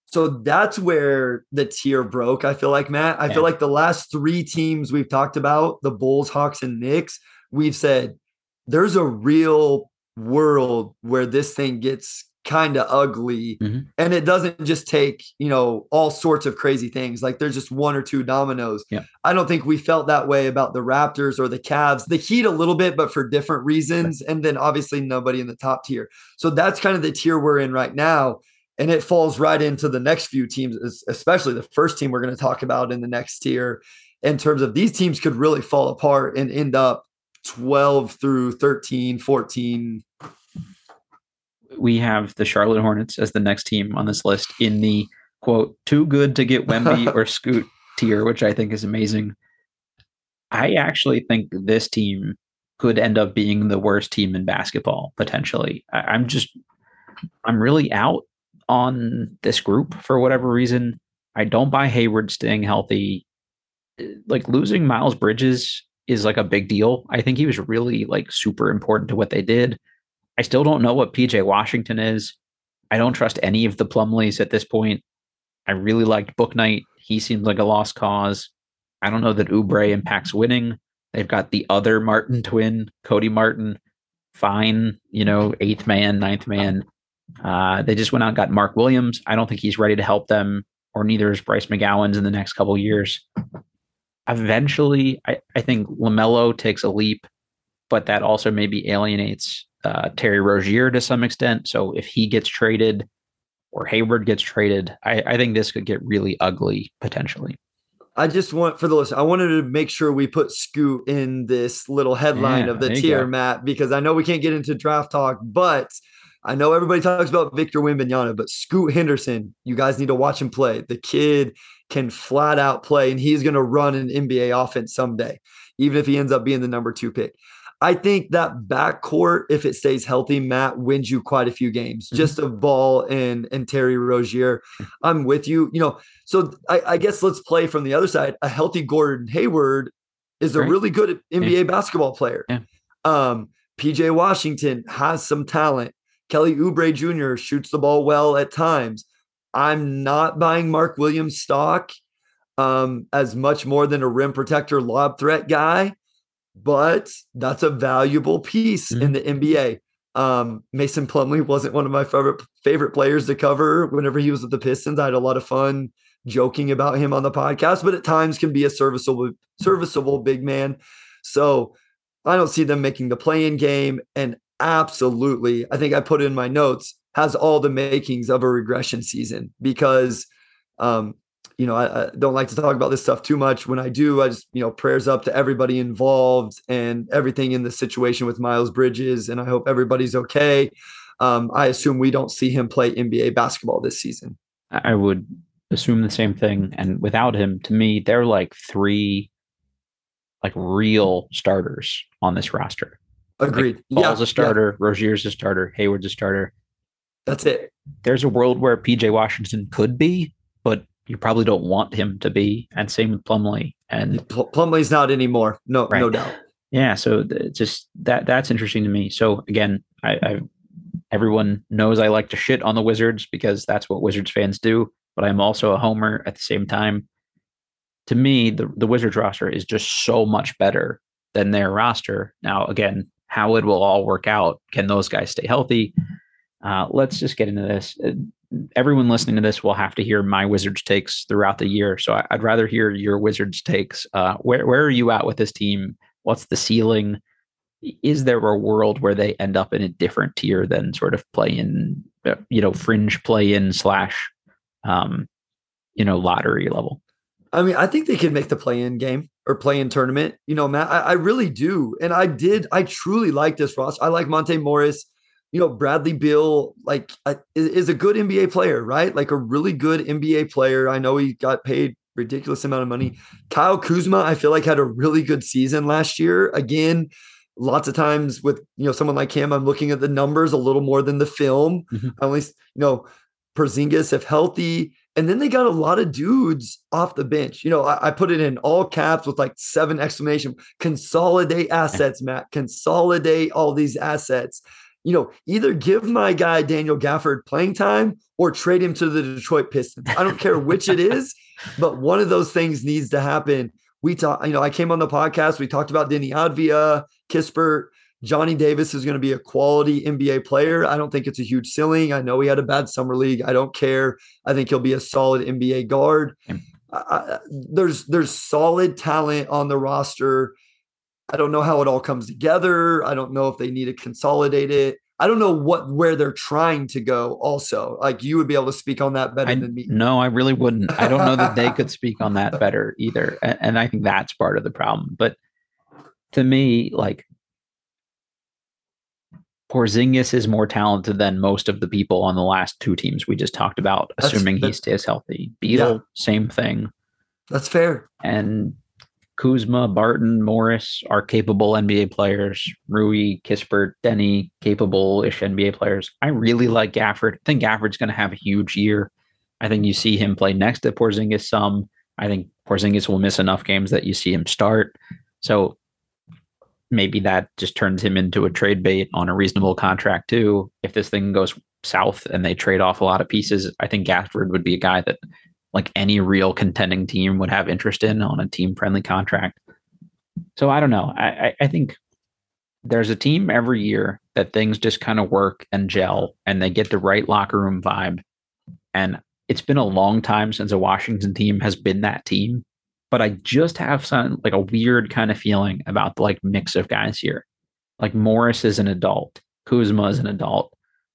So that's where the tier broke. I feel like Matt. I Yeah. feel like the last three teams we've talked about, the Bulls, Hawks, and Knicks, we've said there's a real world where this thing gets kind of ugly, Mhm. and it doesn't just take you know all sorts of crazy things. Like there's just one or two dominoes. Yeah. I don't think we felt that way about the Raptors or the Cavs. The Heat a little bit, but for different reasons. And then obviously nobody in the top tier. So that's kind of the tier we're in right now and it falls right into the next few teams especially the first team we're going to talk about in the next tier in terms of these teams could really fall apart and end up 12 through 13 14 we have the Charlotte Hornets as the next team on this list in the quote too good to get Wemby *laughs* or Scoot tier, which I think is amazing. I actually think this team could end up being the worst team in basketball potentially. I, I'm just I'm really out on this group for whatever reason. I don't buy Hayward staying healthy. Uh, like losing Miles Bridges is like a big deal. I think he was really like super important to what they did. I still don't know what PJ Washington is. I don't trust any of the Plumlees at this point. I really liked Bouknight. He seems like a lost cause. I don't know that Oubre impacts winning. They've got the other Martin twin, Cody Martin. Fine, you know, eighth man, ninth man. Uh, they just went out and got Mark Williams. I don't think he's ready to help them, or neither is Bryce McGowens in the next couple years. Eventually, I, I think LaMelo takes a leap. but that also maybe alienates uh, Terry Rozier to some extent. So if he gets traded or Hayward gets traded, I, I think this could get really ugly potentially. I just want for the list, I wanted to make sure we put Scoot in this little headline Yeah, of the tier. Matt, because I know we can't get into draft talk, but I know everybody talks about Victor Wembanyama, but Scoot Henderson, you guys need to watch him play. The kid can flat out play, and he's going to run an NBA offense someday, even if he ends up being the number two pick. I think that backcourt, if it stays healthy, Matt wins you quite a few games. Mhm. Just a ball and and Terry Rozier. I'm with you. You know, so I, I guess let's play from the other side. A healthy Gordon Hayward is a Right. really good NBA basketball player. Yeah. Um, PJ Washington has some talent. Kelly Oubre Jr. shoots the ball well at times. I'm not buying Mark Williams stock um, as much more than a rim protector lob threat guy, but that's a valuable piece in the NBA. Um, Mason Plumlee wasn't one of my favorite favorite players to cover whenever he was with the Pistons. I had a lot of fun joking about him on the podcast, but at times can be a serviceable serviceable big man. So I don't see them making the play-in game, and absolutely, I think I put in my notes has all the makings of a regression season because um, you know, I, I don't like to talk about this stuff too much. When I do, I just, you know, prayers up to everybody involved and everything in the situation with Miles Bridges. And I hope everybody's okay. Um, I assume we don't see him play NBA basketball this season. I would assume the same thing. And without him, to me, they're like three like real starters on this roster. Agreed. Ball's yeah, a yeah, starter, Rozier's a starter, Hayward's a starter. that's it. There's a world where PJ Washington could be, you probably don't want him to be. And same with Plumlee. And Pl- Plumlee's not anymore. No, no Right. doubt. yeah, so th- just that that's interesting to me. So again, I, I everyone knows I like to shit on the Wizards because that's what Wizards fans do. But I'm also a homer at the same time. To me, the the Wizards roster is just so much better than their roster. Now, again, how it will all work out? Can those guys stay healthy? Uh, let's just get into this. Uh, Everyone listening to this will have to hear my Wizards takes throughout the year. So I, I'd rather hear your Wizards takes. Uh, where where are you at with this team? What's the ceiling? Is there a world where they end up in a different tier than sort of play in, uh, you know, fringe play in slash, um, you know, lottery level? I mean, I think they could make the play-in game or play-in tournament. You know, Matt, I, I really do, and I did. I truly like this roster. I like Monte Morris. You know, Bradley Beal, like, uh, is, a good NBA player, right? Like a really good NBA player. I know he got paid ridiculous amount of money. Kyle Kuzma, I feel like had a really good season last year. Again, lots of times with you know someone like him, I'm looking at the numbers a little more than the film. Mhm. At least you know Porzingis if healthy. And then they got a lot of dudes off the bench. You know, I, I put it in all caps with like seven exclamation. Consolidate assets, Matt. Consolidate all these assets. You know, either give my guy Daniel Gafford playing time or trade him to the Detroit Pistons. I don't care which it is, *laughs* but one of those things needs to happen. We talk, you know, I came on the podcast. We talked about Deni Avdija, Kispert. Johnny Davis is going to be a quality NBA player. I don't think it's a huge ceiling. I know he had a bad summer league. I don't care. I think he'll be a solid NBA guard. Mm. I, I- there's there's solid talent on the roster. I don't know how it all comes together. I don't know if they need to consolidate it. I don't know what where they're trying to go. Also, like you would be able to speak on that better I, than me. no, I really wouldn't. I don't know that they could speak on that *laughs* better either. And, and I think that's part of the problem. But to me, like Porzingis is more talented than most of the people on the last two teams we just talked about, That's- assuming he stays healthy. Beal, same thing. That's fair. And Kuzma, Barton, Morris are capable NBA players. Rui, Kispert, Deni, capable-ish NBA players. I really like Gafford. I think Gafford's going to have a huge year. I think you see him play next to Porzingis some. I think Porzingis will miss enough games that you see him start. So maybe that just turns him into a trade bait on a reasonable contract too. If this thing goes south and they trade off a lot of pieces, I think Gafford would be a guy that like any real contending team would have interest in on a team friendly contract. So I don't know. I, I, I think there's a team every year that things just kind of work and gel and they get the right locker room vibe. And it's been a long time since a Washington team has been that team. But I just have some like a weird kind of feeling about the like mix of guys here. Like Morris is an adult, Kuzma is an adult.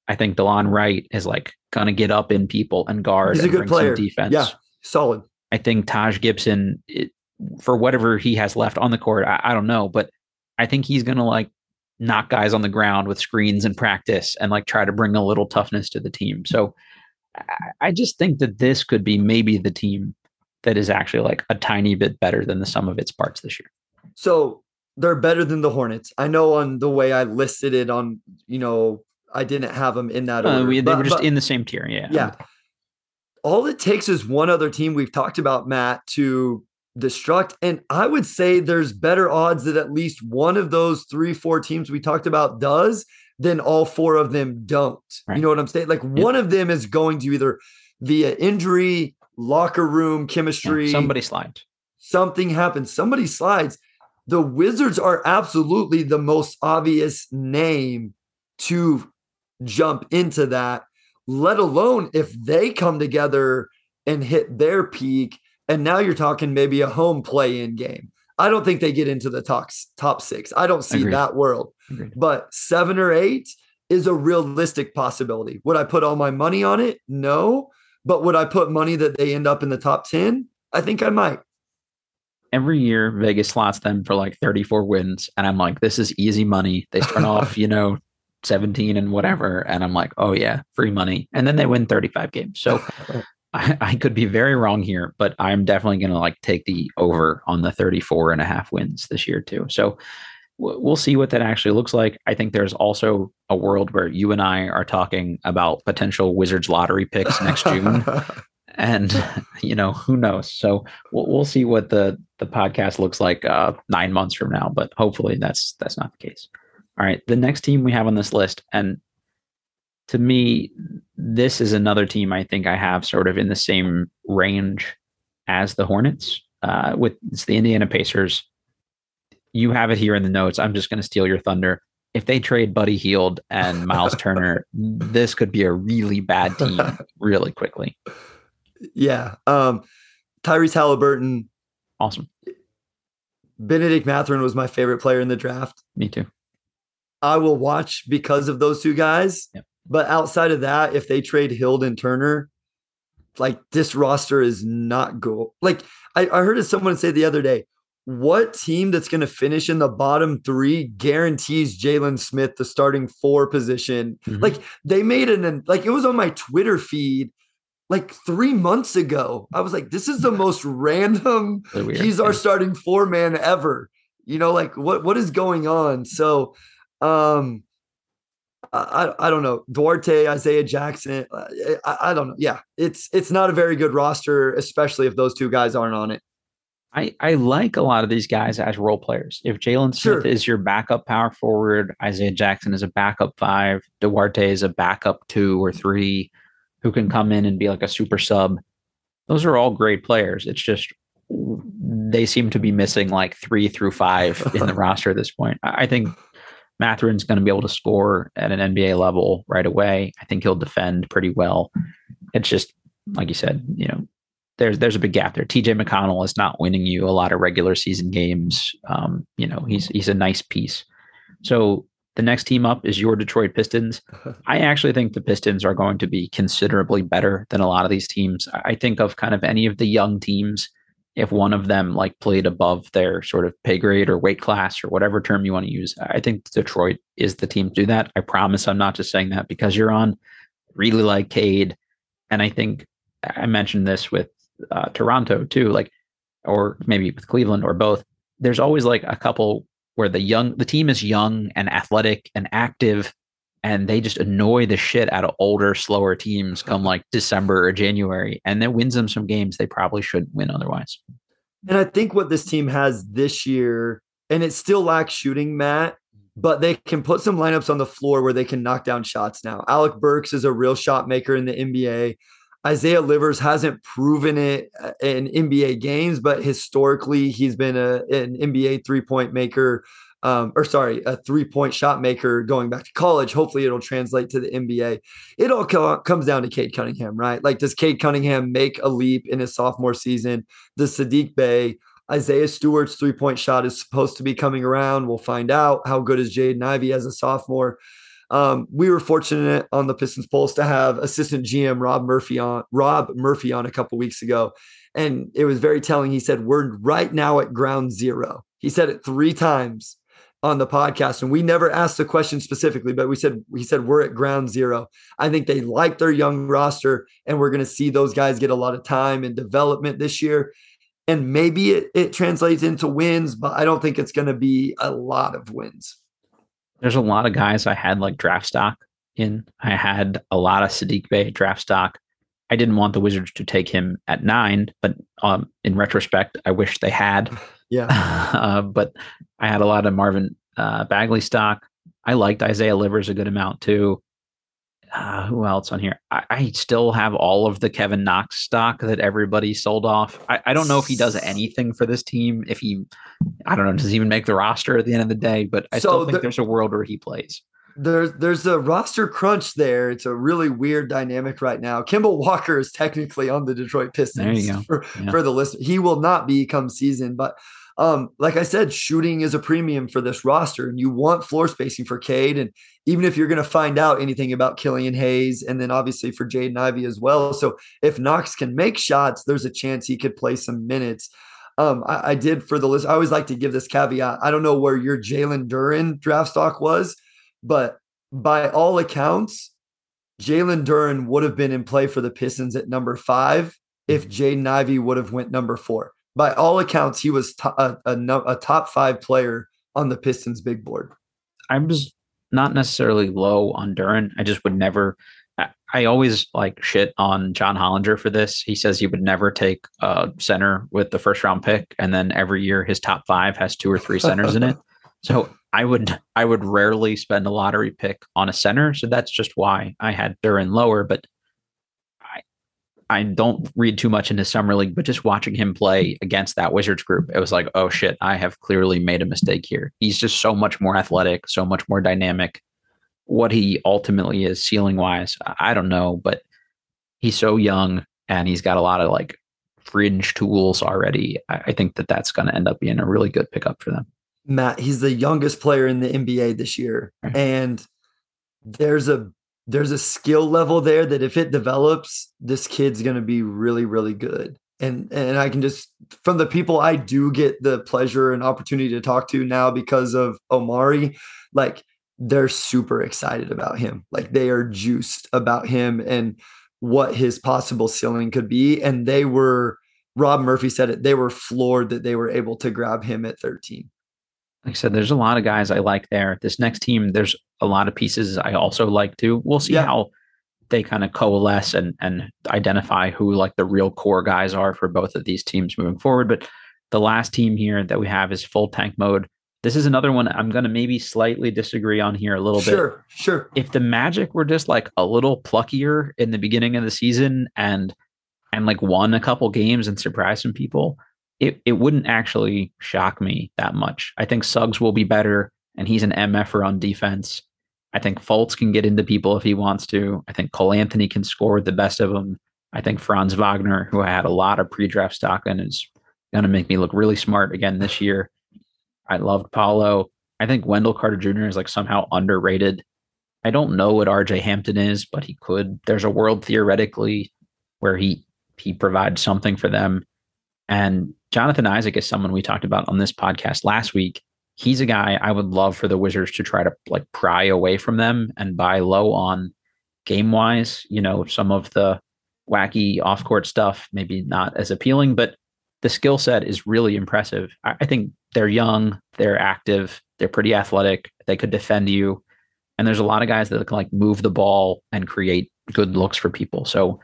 I think Delon Wright is like gonna get up in people and guard. He's a good bring player. Some defense. Yeah, solid. I think Taj Gibson, it, for whatever he has left on the court, I, I don't know, but I think he's gonna like knock guys on the ground with screens in practice and like try to bring a little toughness to the team. So I, I just think that this could be maybe the team that is actually like a tiny bit better than the sum of its parts this year. So they're better than the Hornets. I know on the way I listed it on, you know, I didn't have them in that Uh, order. we, they but- were just but- in the same tier. Yeah. yeah. All it takes is one other team we've talked about, Matt, to destruct. And I would say there's better odds that at least one of those three, four teams we talked about does than all four of them don't. Right. You know what I'm saying? Like Yeah. one of them is going to either via injury, locker room Yeah, chemistry, Somebody slides. something happens, somebody slides. The Wizards are absolutely the most obvious name to jump into that, let alone if they come together and hit their peak. And now you're talking maybe a home play in game. I don't think they get into the top, top six. I don't see Agreed. that world. Agreed. But seven or eight is a realistic possibility. Would I put all my money on it? No. But would I put money that they end up in the top 10? I think I might. Every year, Vegas slots them for like 34 wins. And I'm like, this is easy money. They start *laughs* off, you know, 17 and whatever. And I'm like, oh, yeah, free money. And then they win 35 games. So *laughs* I, I could be very wrong here, but I'm definitely going to like take the over on the 34 and a half wins this year, too. So w- we'll see what that actually looks like. I think there's also a world where you and I are talking about potential Wizards lottery picks next June. *laughs* and you know who knows so we'll, we'll see what the the podcast looks like uh nine months from now but hopefully that's that's not the case all right the next team we have on this list and to me this is another team i think i have sort of in the same range as the hornets uh with it's the indiana pacers you have it here in the notes i'm just going to steal your thunder if they trade Buddy Hield and miles *laughs* turner this could be a really bad team *laughs* really quickly Yeah. Um, Tyrese Haliburton, awesome Bennedict Mathurin was my favorite player in the draft. Me too. I will watch because of those two guys. Yep. But outside of that, if they trade Hield and Turner, like this roster is not good. Like I, I heard someone say the other day, what team that's going to finish in the bottom three guarantees Jalen Smith the starting four position? Mhm. Like they made an like it was on my Twitter feed like three months ago. I was like, this is the most random he's our starting four man ever. You know, like what what is going on? So, um, I I don't know Duarte, Isaiah Jackson. uh, I, I don't know. Yeah, it's it's not a very good roster, especially if those two guys aren't on it. I, I like a lot of these guys as role players. If Jalen Smith Sure. is your backup power forward, Isaiah Jackson is a backup five, Duarte is a backup two or three who can come in and be like a super sub. Those are all great players. It's just they seem to be missing like three through five in the *laughs* roster at this point. I think Mathurin's going to be able to score at an NBA level right away. I think he'll defend pretty well. It's just like you said, you know, there's there's a big gap there. TJ McConnell is not winning you a lot of regular season games. Um, you know, he's he's a nice piece. So the next team up is your Detroit Pistons. *laughs* I actually think the Pistons are going to be considerably better than a lot of these teams. I I think of kind of any of the young teams, if one of them like played above their sort of pay grade or weight class or whatever term you want to use, I think Detroit is the team to do that. I promise I'm not just saying that because you're on. Really like Cade. And I think I mentioned this with uh, Toronto too, like, or maybe with Cleveland or both. There's always like a couple where the young, the team is young and athletic and active, and they just annoy the shit out of older, slower teams come like December or January, and then wins them some games they probably shouldn't win otherwise. And I think what this team has this year, and it still lacks shooting, Matt, but they can put some lineups on the floor where they can knock down shots now. Alec Burks is a real shot maker in the NBA. Isaiah Livers hasn't proven it uh, in NBA games, but historically he's been a, an NBA three point maker, um, or sorry, a three point shot maker going back to college. Hopefully it'll translate to the NBA. It all co- comes down to Cade Cunningham, right? Like, does Cade Cunningham make a leap in his sophomore season? Does Saddiq Bey, Isaiah Stewart's three point shot is supposed to be coming around. We'll find out how good is Jaden Ivey as a sophomore. Um, we were fortunate on the Pistons Pulse to have assistant GM Rob Murphy on Rob Murphy on a couple weeks ago, and it was very telling. He said, "We're right now at ground zero. He said it three times on the podcast, and we never asked the question specifically, but we said he said we're at ground zero. I think they like their young roster, and we're going to see those guys get a lot of time and development this year. And maybe it, it translates into wins, but I don't think it's going to be a lot of wins. There's a lot of guys I had like draft stock in. I had a lot of Saddiq Bey draft stock. I didn't want the Wizards to take him at nine, but um, in retrospect, I wish they had. *laughs* Yeah. *laughs* uh, but I had a lot of Marvin uh, Bagley stock. I liked Isaiah Livers a good amount too. Uh, who else on here? I, I, still have all of the Kevin Knox stock that everybody sold off. I, I, don't know if he does anything for this team. If he, I don't know, does he even make the roster at the end of the day? But I so still think there, there's a world where he plays. There's there's a roster crunch there. It's a really weird dynamic right now. Kemba Walker is technically on the Detroit Pistons for, yeah. for the list. He will not be come season, but um, like I said, shooting is a premium for this roster, and you want floor spacing for Cade. And even if you're going to find out anything about Killian Hayes, and then obviously for Jaden Ivey as well. So if Knox can make shots, there's a chance he could play some minutes. Um, I, I, did for the list. I always like to give this caveat. I don't know where your Jalen Duren draft stock was, but by all accounts, Jalen Duren would have been in play for the Pistons at number five if Jaden Ivey would have went number four by all accounts, he was to- a, a, a top five player on the Pistons big board. I was not necessarily low on Duren. I just would never. I always like shit on John Hollinger for this. He says he would never take a center with the first round pick, and then every year his top five has two or three centers in it. *laughs* So I would I would rarely spend a lottery pick on a center. So that's just why I had Duren lower. But I don't read too much into summer league, but just watching him play against that Wizards group, it was like, oh shit, I have clearly made a mistake here. He's just so much more athletic, so much more dynamic. What he ultimately is ceiling wise, I don't know, but he's so young and he's got a lot of like fringe tools already. I think that that's going to end up being a really good pickup for them. Matt, he's the youngest player in the NBA this year, right. and there's a there's a skill level there that if it develops, this kid's going to be really, really good. And and I can just from the people I do get the pleasure and opportunity to talk to now because of Omari, like they're super excited about him. Like they are juiced about him and what his possible ceiling could be. And they were Rob Murphy said it, they were floored that they were able to grab him at 13 like I said, there's a lot of guys I like there. This next team, there's a lot of pieces I also like too. We'll see yeah. how they kind of coalesce and and identify who like the real core guys are for both of these teams moving forward. But the last team here that we have is full tank mode. This is another one I'm going to maybe slightly disagree on here a little sure, bit. Sure, sure. If the Magic were just like a little pluckier in the beginning of the season and and like won a couple games and surprised some people, it, it wouldn't actually shock me that much. I think Suggs will be better, and he's an MFer on defense. I think Fultz can get into people if he wants to. I think Cole Anthony can score with the best of them. I think Franz Wagner, who I had a lot of pre-draft stock and is going to make me look really smart again this year. I loved Paolo. I think Wendell Carter Jr. is like somehow underrated. I don't know what RJ Hampton is, but he could. There's a world theoretically where he he provides something for them. And Jonathan Isaac is someone we talked about on this podcast last week. He's a guy I would love for the Wizards to try to like pry away from them and buy low on game wise. You know, some of the wacky off court stuff, maybe not as appealing, but the skill set is really impressive. I, I think they're young, they're active, they're pretty athletic, they could defend you. And there's a lot of guys that can like move the ball and create good looks for people. So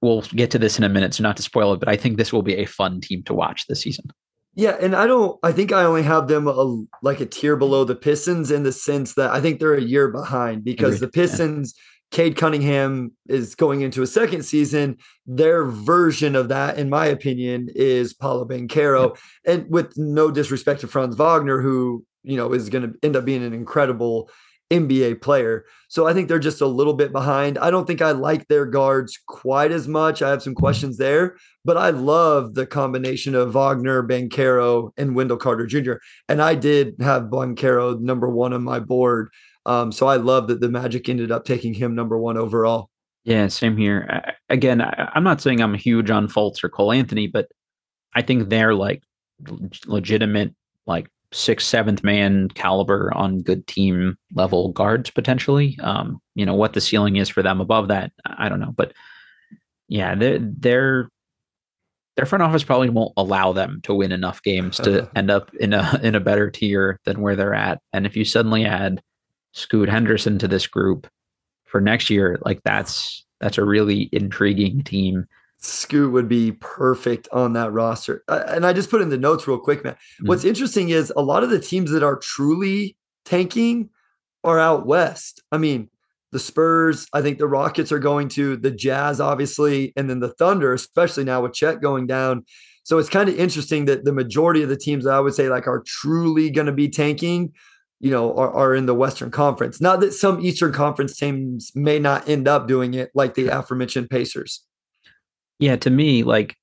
we'll get to this in a minute, so not to spoil it, but I think this will be a fun team to watch this season. Yeah, and I don't. I think I only have them a, like a tier below the Pistons in the sense that I think they're a year behind because Agreed. the Pistons. Yeah. Cade Cunningham is going into a second season. Their version of that, in my opinion, is Paolo Banchero. Yeah. And with no disrespect to Franz Wagner, who, you know, is going to end up being an incredible NBA player. So I think they're just a little bit behind. I don't think I like their guards quite as much. I have some questions there, but I love the combination of Wagner, Banchero, and Wendell Carter Jr. And I did have Banchero number one on my board. Um, so I love that the Magic ended up taking him number one overall. Yeah, same here. again, I, am not saying I'm huge on Fultz or Cole Anthony, but I think they're like legitimate, like sixth, seventh man caliber on good team level guards potentially. Um, you know what the ceiling is for them above that, I don't know, but yeah, their their their front office probably won't allow them to win enough games to *laughs* end up in a in a better tier than where they're at. And if you suddenly add Scoot Henderson to this group for next year, like that's that's a really intriguing team. Scoot would be perfect on that roster. Uh, and I just put in the notes real quick, man. Mm-hmm. What's interesting is a lot of the teams that are truly tanking are out west. I mean, the Spurs, I think the Rockets are going to, the Jazz, obviously, and then the Thunder, especially now with Chet going down. So it's kind of interesting that the majority of the teams that I would say like are truly going to be tanking you know, are, are in the Western Conference. Not that some Eastern Conference teams may not end up doing it, like the aforementioned Pacers. Yeah, to me, like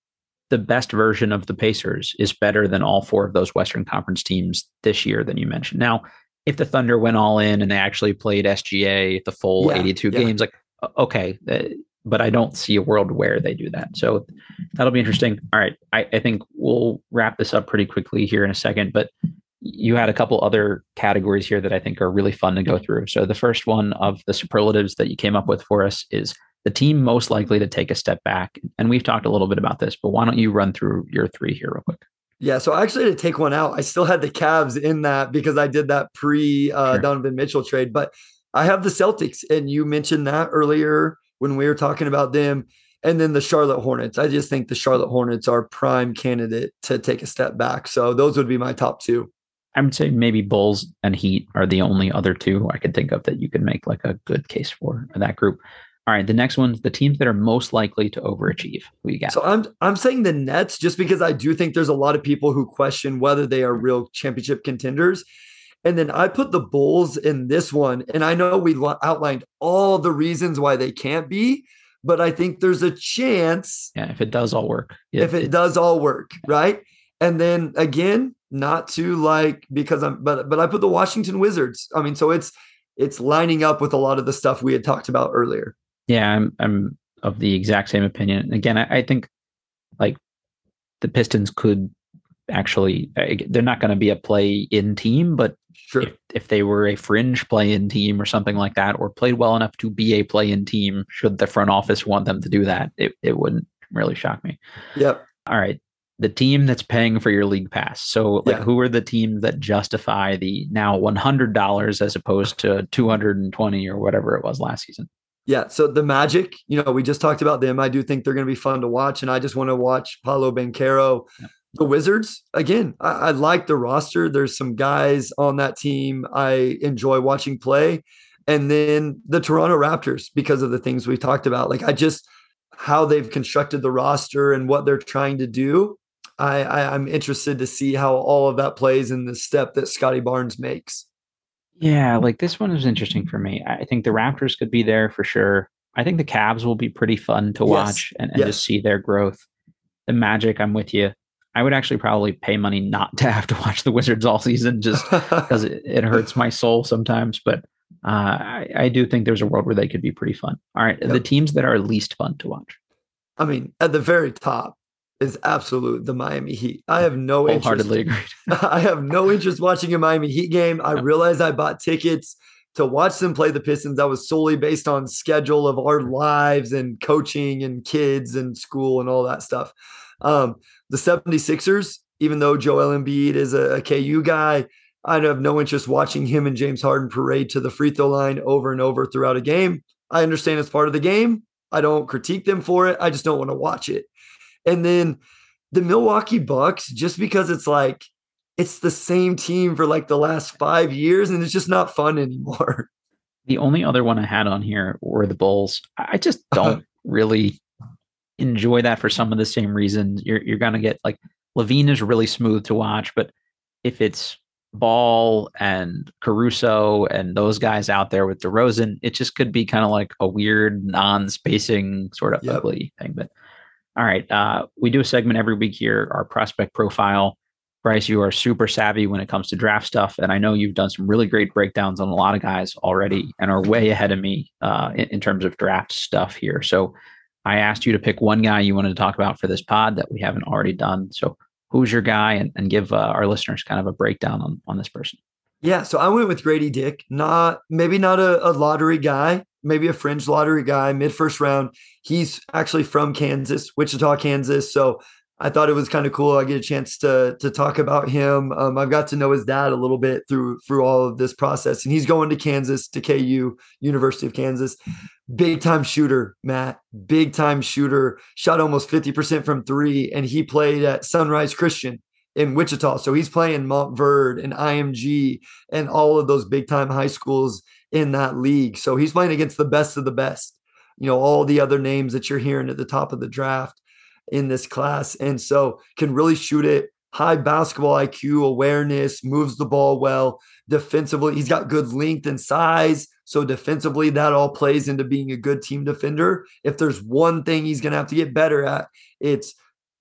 the best version of the Pacers is better than all four of those Western Conference teams this year than you mentioned. Now, if the Thunder went all in and they actually played SGA the full yeah, 82 yeah. games, like okay, uh, but I don't see a world where they do that. So that'll be interesting. All right, I, I think we'll wrap this up pretty quickly here in a second, but you had a couple other categories here that I think are really fun to go through. So the first one of the superlatives that you came up with for us is the team most likely to take a step back. And we've talked a little bit about this, but why don't you run through your three here real quick? Yeah, so actually to take one out, I still had the Cavs in that because I did that pre uh, sure. Donovan Mitchell trade, but I have the Celtics, and you mentioned that earlier when we were talking about them, and then the Charlotte Hornets. I just think the Charlotte Hornets are prime candidate to take a step back. So those would be my top two. I would say maybe Bulls and Heat are the only other two I could think of that you could make like a good case for that group. All right, the next one's the teams that are most likely to overachieve. Who you got? So I'm I'm saying the Nets just because I do think there's a lot of people who question whether they are real championship contenders. And then I put the Bulls in this one, and I know we outlined all the reasons why they can't be, but I think there's a chance. Yeah, if it does all work. if it, it does all work, right? And then again, not to like because I'm but but I put the Washington Wizards. I mean, so it's it's lining up with a lot of the stuff we had talked about earlier. Yeah, I'm I'm of the exact same opinion. Again, I, I think like the Pistons could actually they're not going to be a play in team, but sure. if, if they were a fringe play in team or something like that, or played well enough to be a play in team, should the front office want them to do that, it, it wouldn't really shock me. Yep. All right the team that's paying for your league pass. So like yeah. who are the teams that justify the now $100 as opposed to 220 or whatever it was last season? Yeah, so the Magic, you know, we just talked about them. I do think they're going to be fun to watch and I just want to watch Paolo Banchero. Yeah. The Wizards, again, I, I like the roster. There's some guys on that team I enjoy watching play. And then the Toronto Raptors because of the things we talked about. Like I just how they've constructed the roster and what they're trying to do. I, I am interested to see how all of that plays in the step that Scottie Barnes makes. Yeah, like this one is interesting for me. I think the Raptors could be there for sure. I think the Cavs will be pretty fun to watch yes. and, and yes. just see their growth. The Magic, I'm with you. I would actually probably pay money not to have to watch the Wizards all season just *laughs* because it, it, hurts my soul sometimes. But uh, I, I, do think there's a world where they could be pretty fun. All right, yep. the teams that are least fun to watch. I mean, at the very top, is absolute the Miami Heat. I have no interest. agreed. *laughs* I have no interest watching a Miami Heat game. I realized I bought tickets to watch them play the Pistons. That was solely based on schedule of our lives and coaching and kids and school and all that stuff. Um, the 76ers, even though Joel Embiid is a, a KU guy, I'd have no interest watching him and James Harden parade to the free throw line over and over throughout a game. I understand it's part of the game. I don't critique them for it. I just don't want to watch it. And then the Milwaukee Bucks, just because it's like it's the same team for like the last five years and it's just not fun anymore. *laughs* The only other one I had on here were the Bulls. I just *laughs* don't really enjoy that for some of the same reasons. You're you're gonna get like LaVine is really smooth to watch, but if it's Ball and Caruso and those guys out there with DeRozan, it just could be kind of like a weird non-spacing sort of yep. ugly thing. But all right, uh, we do a segment every week here, our prospect profile. Bryce, you are super savvy when it comes to draft stuff, and I know you've done some really great breakdowns on a lot of guys already, and are way ahead of me uh, in, in terms of draft stuff here. So I asked you to pick one guy you wanted to talk about for this pod that we haven't already done. So who's your guy and, and give uh, our listeners kind of a breakdown on, on this person. Yeah, so I went with Grady Dick, not maybe not a, a lottery guy, maybe a fringe lottery guy, mid first round. He's actually from Kansas, Wichita, Kansas. So I thought it was kind of cool. I get a chance to to talk about him. Um, I've got to know his dad a little bit through through all of this process, and he's going to Kansas to KU, University of Kansas. Big time shooter, Matt. Big time shooter. Shot almost fifty percent from three, and he played at Sunrise Christian in Wichita. So he's playing Montverde and IMG and all of those big time high schools in that league. So he's playing against the best of the best. You know all the other names that you're hearing at the top of the draft in this class. And so can really shoot it. High basketball IQ, awareness, moves the ball well. Defensively, he's got good length and size. So defensively, that all plays into being a good team defender. If there's one thing he's going to have to get better at, it's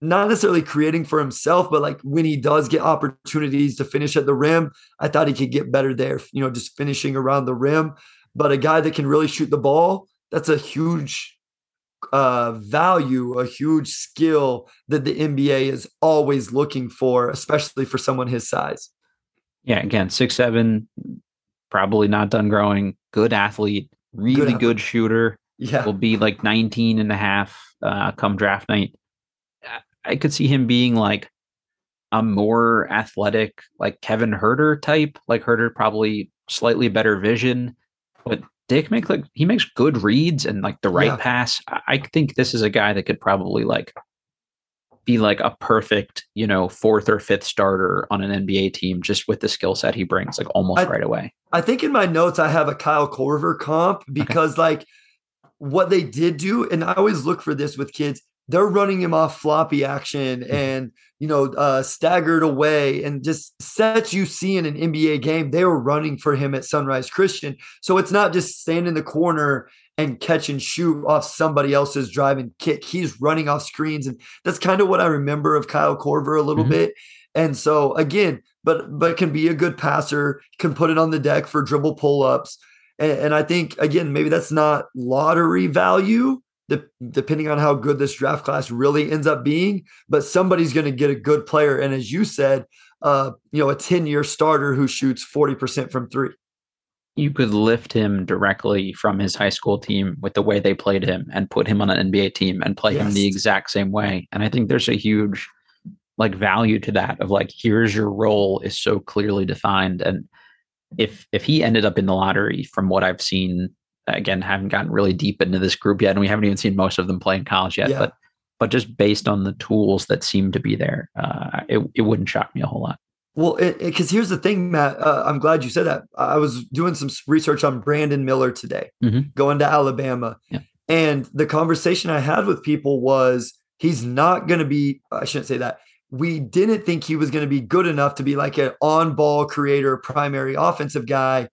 not necessarily creating for himself, but like when he does get opportunities to finish at the rim, I thought he could get better there, you know, just finishing around the rim. But a guy that can really shoot the ball, that's a huge uh, value, a huge skill that the NBA is always looking for, especially for someone his size. Yeah, again, six seven, probably not done growing. Good athlete, really good, athlete. good shooter. Yeah, will be like 19 and a half uh, come draft night. I could see him being like a more athletic, like Kevin Huerter type. Like Huerter probably slightly better vision, but Dick makes like he makes good reads and like the right yeah. pass. I think this is a guy that could probably like be like a perfect, you know, fourth or fifth starter on an NBA team just with the skill set he brings, like almost I, right away. I think in my notes I have a Kyle Korver comp because okay. like what they did do, and I always look for this with kids, they're running him off floppy action mm-hmm. and you know uh, staggered away and just sets you see in an NBA game. They were running for him at Sunrise Christian, so it's not just stand in the corner and catch and shoot off somebody else's drive and kick. He's running off screens, and that's kind of what I remember of Kyle Korver a little mm-hmm. bit. And so again, but but can be a good passer, can put it on the deck for dribble pull ups. And, and I think again, maybe that's not lottery value, de- depending on how good this draft class really ends up being. But somebody's going to get a good player, and as you said, uh, you know, a ten-year starter who shoots forty percent from three. You could lift him directly from his high school team with the way they played him, and put him on an NBA team and play yes. him the exact same way. And I think there's a huge like value to that of like here's your role is so clearly defined and if if he ended up in the lottery from what i've seen again haven't gotten really deep into this group yet and we haven't even seen most of them play in college yet yeah. but but just based on the tools that seem to be there uh, it, it wouldn't shock me a whole lot well because here's the thing matt uh, i'm glad you said that i was doing some research on brandon miller today mm-hmm. going to alabama yeah. and the conversation i had with people was he's not going to be i shouldn't say that we didn't think he was going to be good enough to be like an on ball creator primary offensive guy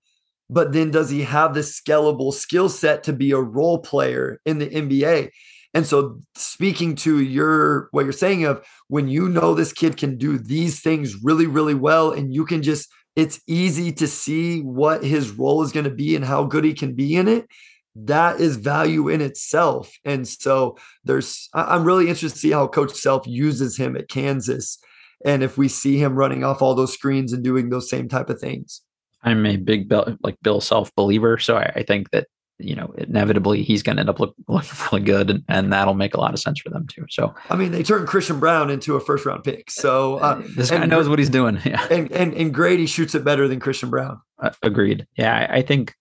but then does he have the scalable skill set to be a role player in the NBA? And so speaking to your what you're saying of when you know this kid can do these things really really well and you can just it's easy to see what his role is going to be and how good he can be in it that is value in itself and so there's i'm really interested to see how coach self uses him at kansas and if we see him running off all those screens and doing those same type of things I'm a big Bill, like Bill Self believer, so I, I, think that you know inevitably he's going to end up look, *laughs* looking really good, and, and, that'll make a lot of sense for them too. So I mean, they turned Christian Brown into a first round pick, so uh, this guy knows what he's doing. *laughs* Yeah, and, and and Grady shoots it better than Christian Brown. Uh, agreed. Yeah, I, I think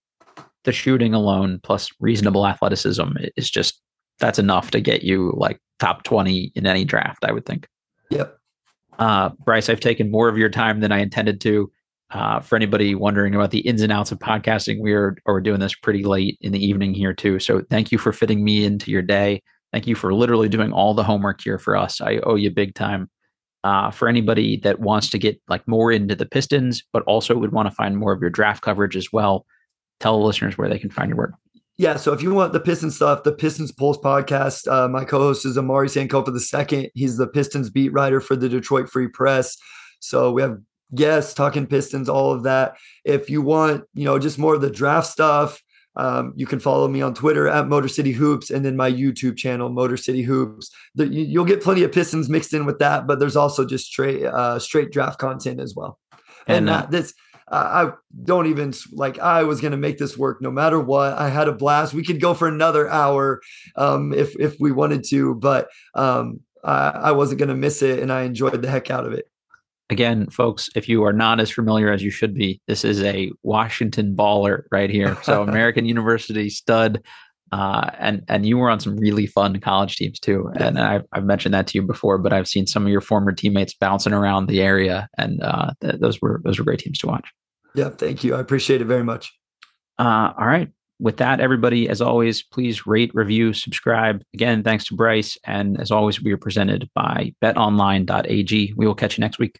the shooting alone plus reasonable athleticism is just that's enough to get you like top 20 in any draft i would think yep uh, bryce i've taken more of your time than i intended to uh, for anybody wondering about the ins and outs of podcasting, we are we're doing this pretty late in the evening here too. So thank you for fitting me into your day. Thank you for literally doing all the homework here for us. I owe you big time. uh, for anybody that wants to get like more into the Pistons, but also would want to find more of your draft coverage as well, tell the listeners where they can find your work. Yeah, so if you want the Pistons stuff, the Pistons Pulse podcast, uh, my co-host is Omari Sankofa the second. He's the Pistons beat writer for the Detroit Free Press. So we have guests talking Pistons, all of that. If you want, you know, just more of the draft stuff, um, you can follow me on Twitter at Motor City Hoops and then my YouTube channel, Motor City Hoops. The, you, will get plenty of Pistons mixed in with that, but there's also just straight uh, straight draft content as well. And, and uh, this, I don't even like. I was going to make this work no matter what. I had a blast. We could go for another hour um, if if we wanted to, but um, I, I wasn't going to miss it, and I enjoyed the heck out of it again, folks, if you are not as familiar as you should be, this is a Washington baller right here. So *laughs* American University stud. Uh, and and you were on some really fun college teams too, and I've, I've mentioned that to you before. But I've seen some of your former teammates bouncing around the area, and uh, th- those were those were great teams to watch. Yeah, thank you. I appreciate it very much. Uh, all right. With that, everybody, as always, please rate, review, subscribe. Again, thanks to Bryce. And as always, we are presented by betonline.ag. We will catch you next week.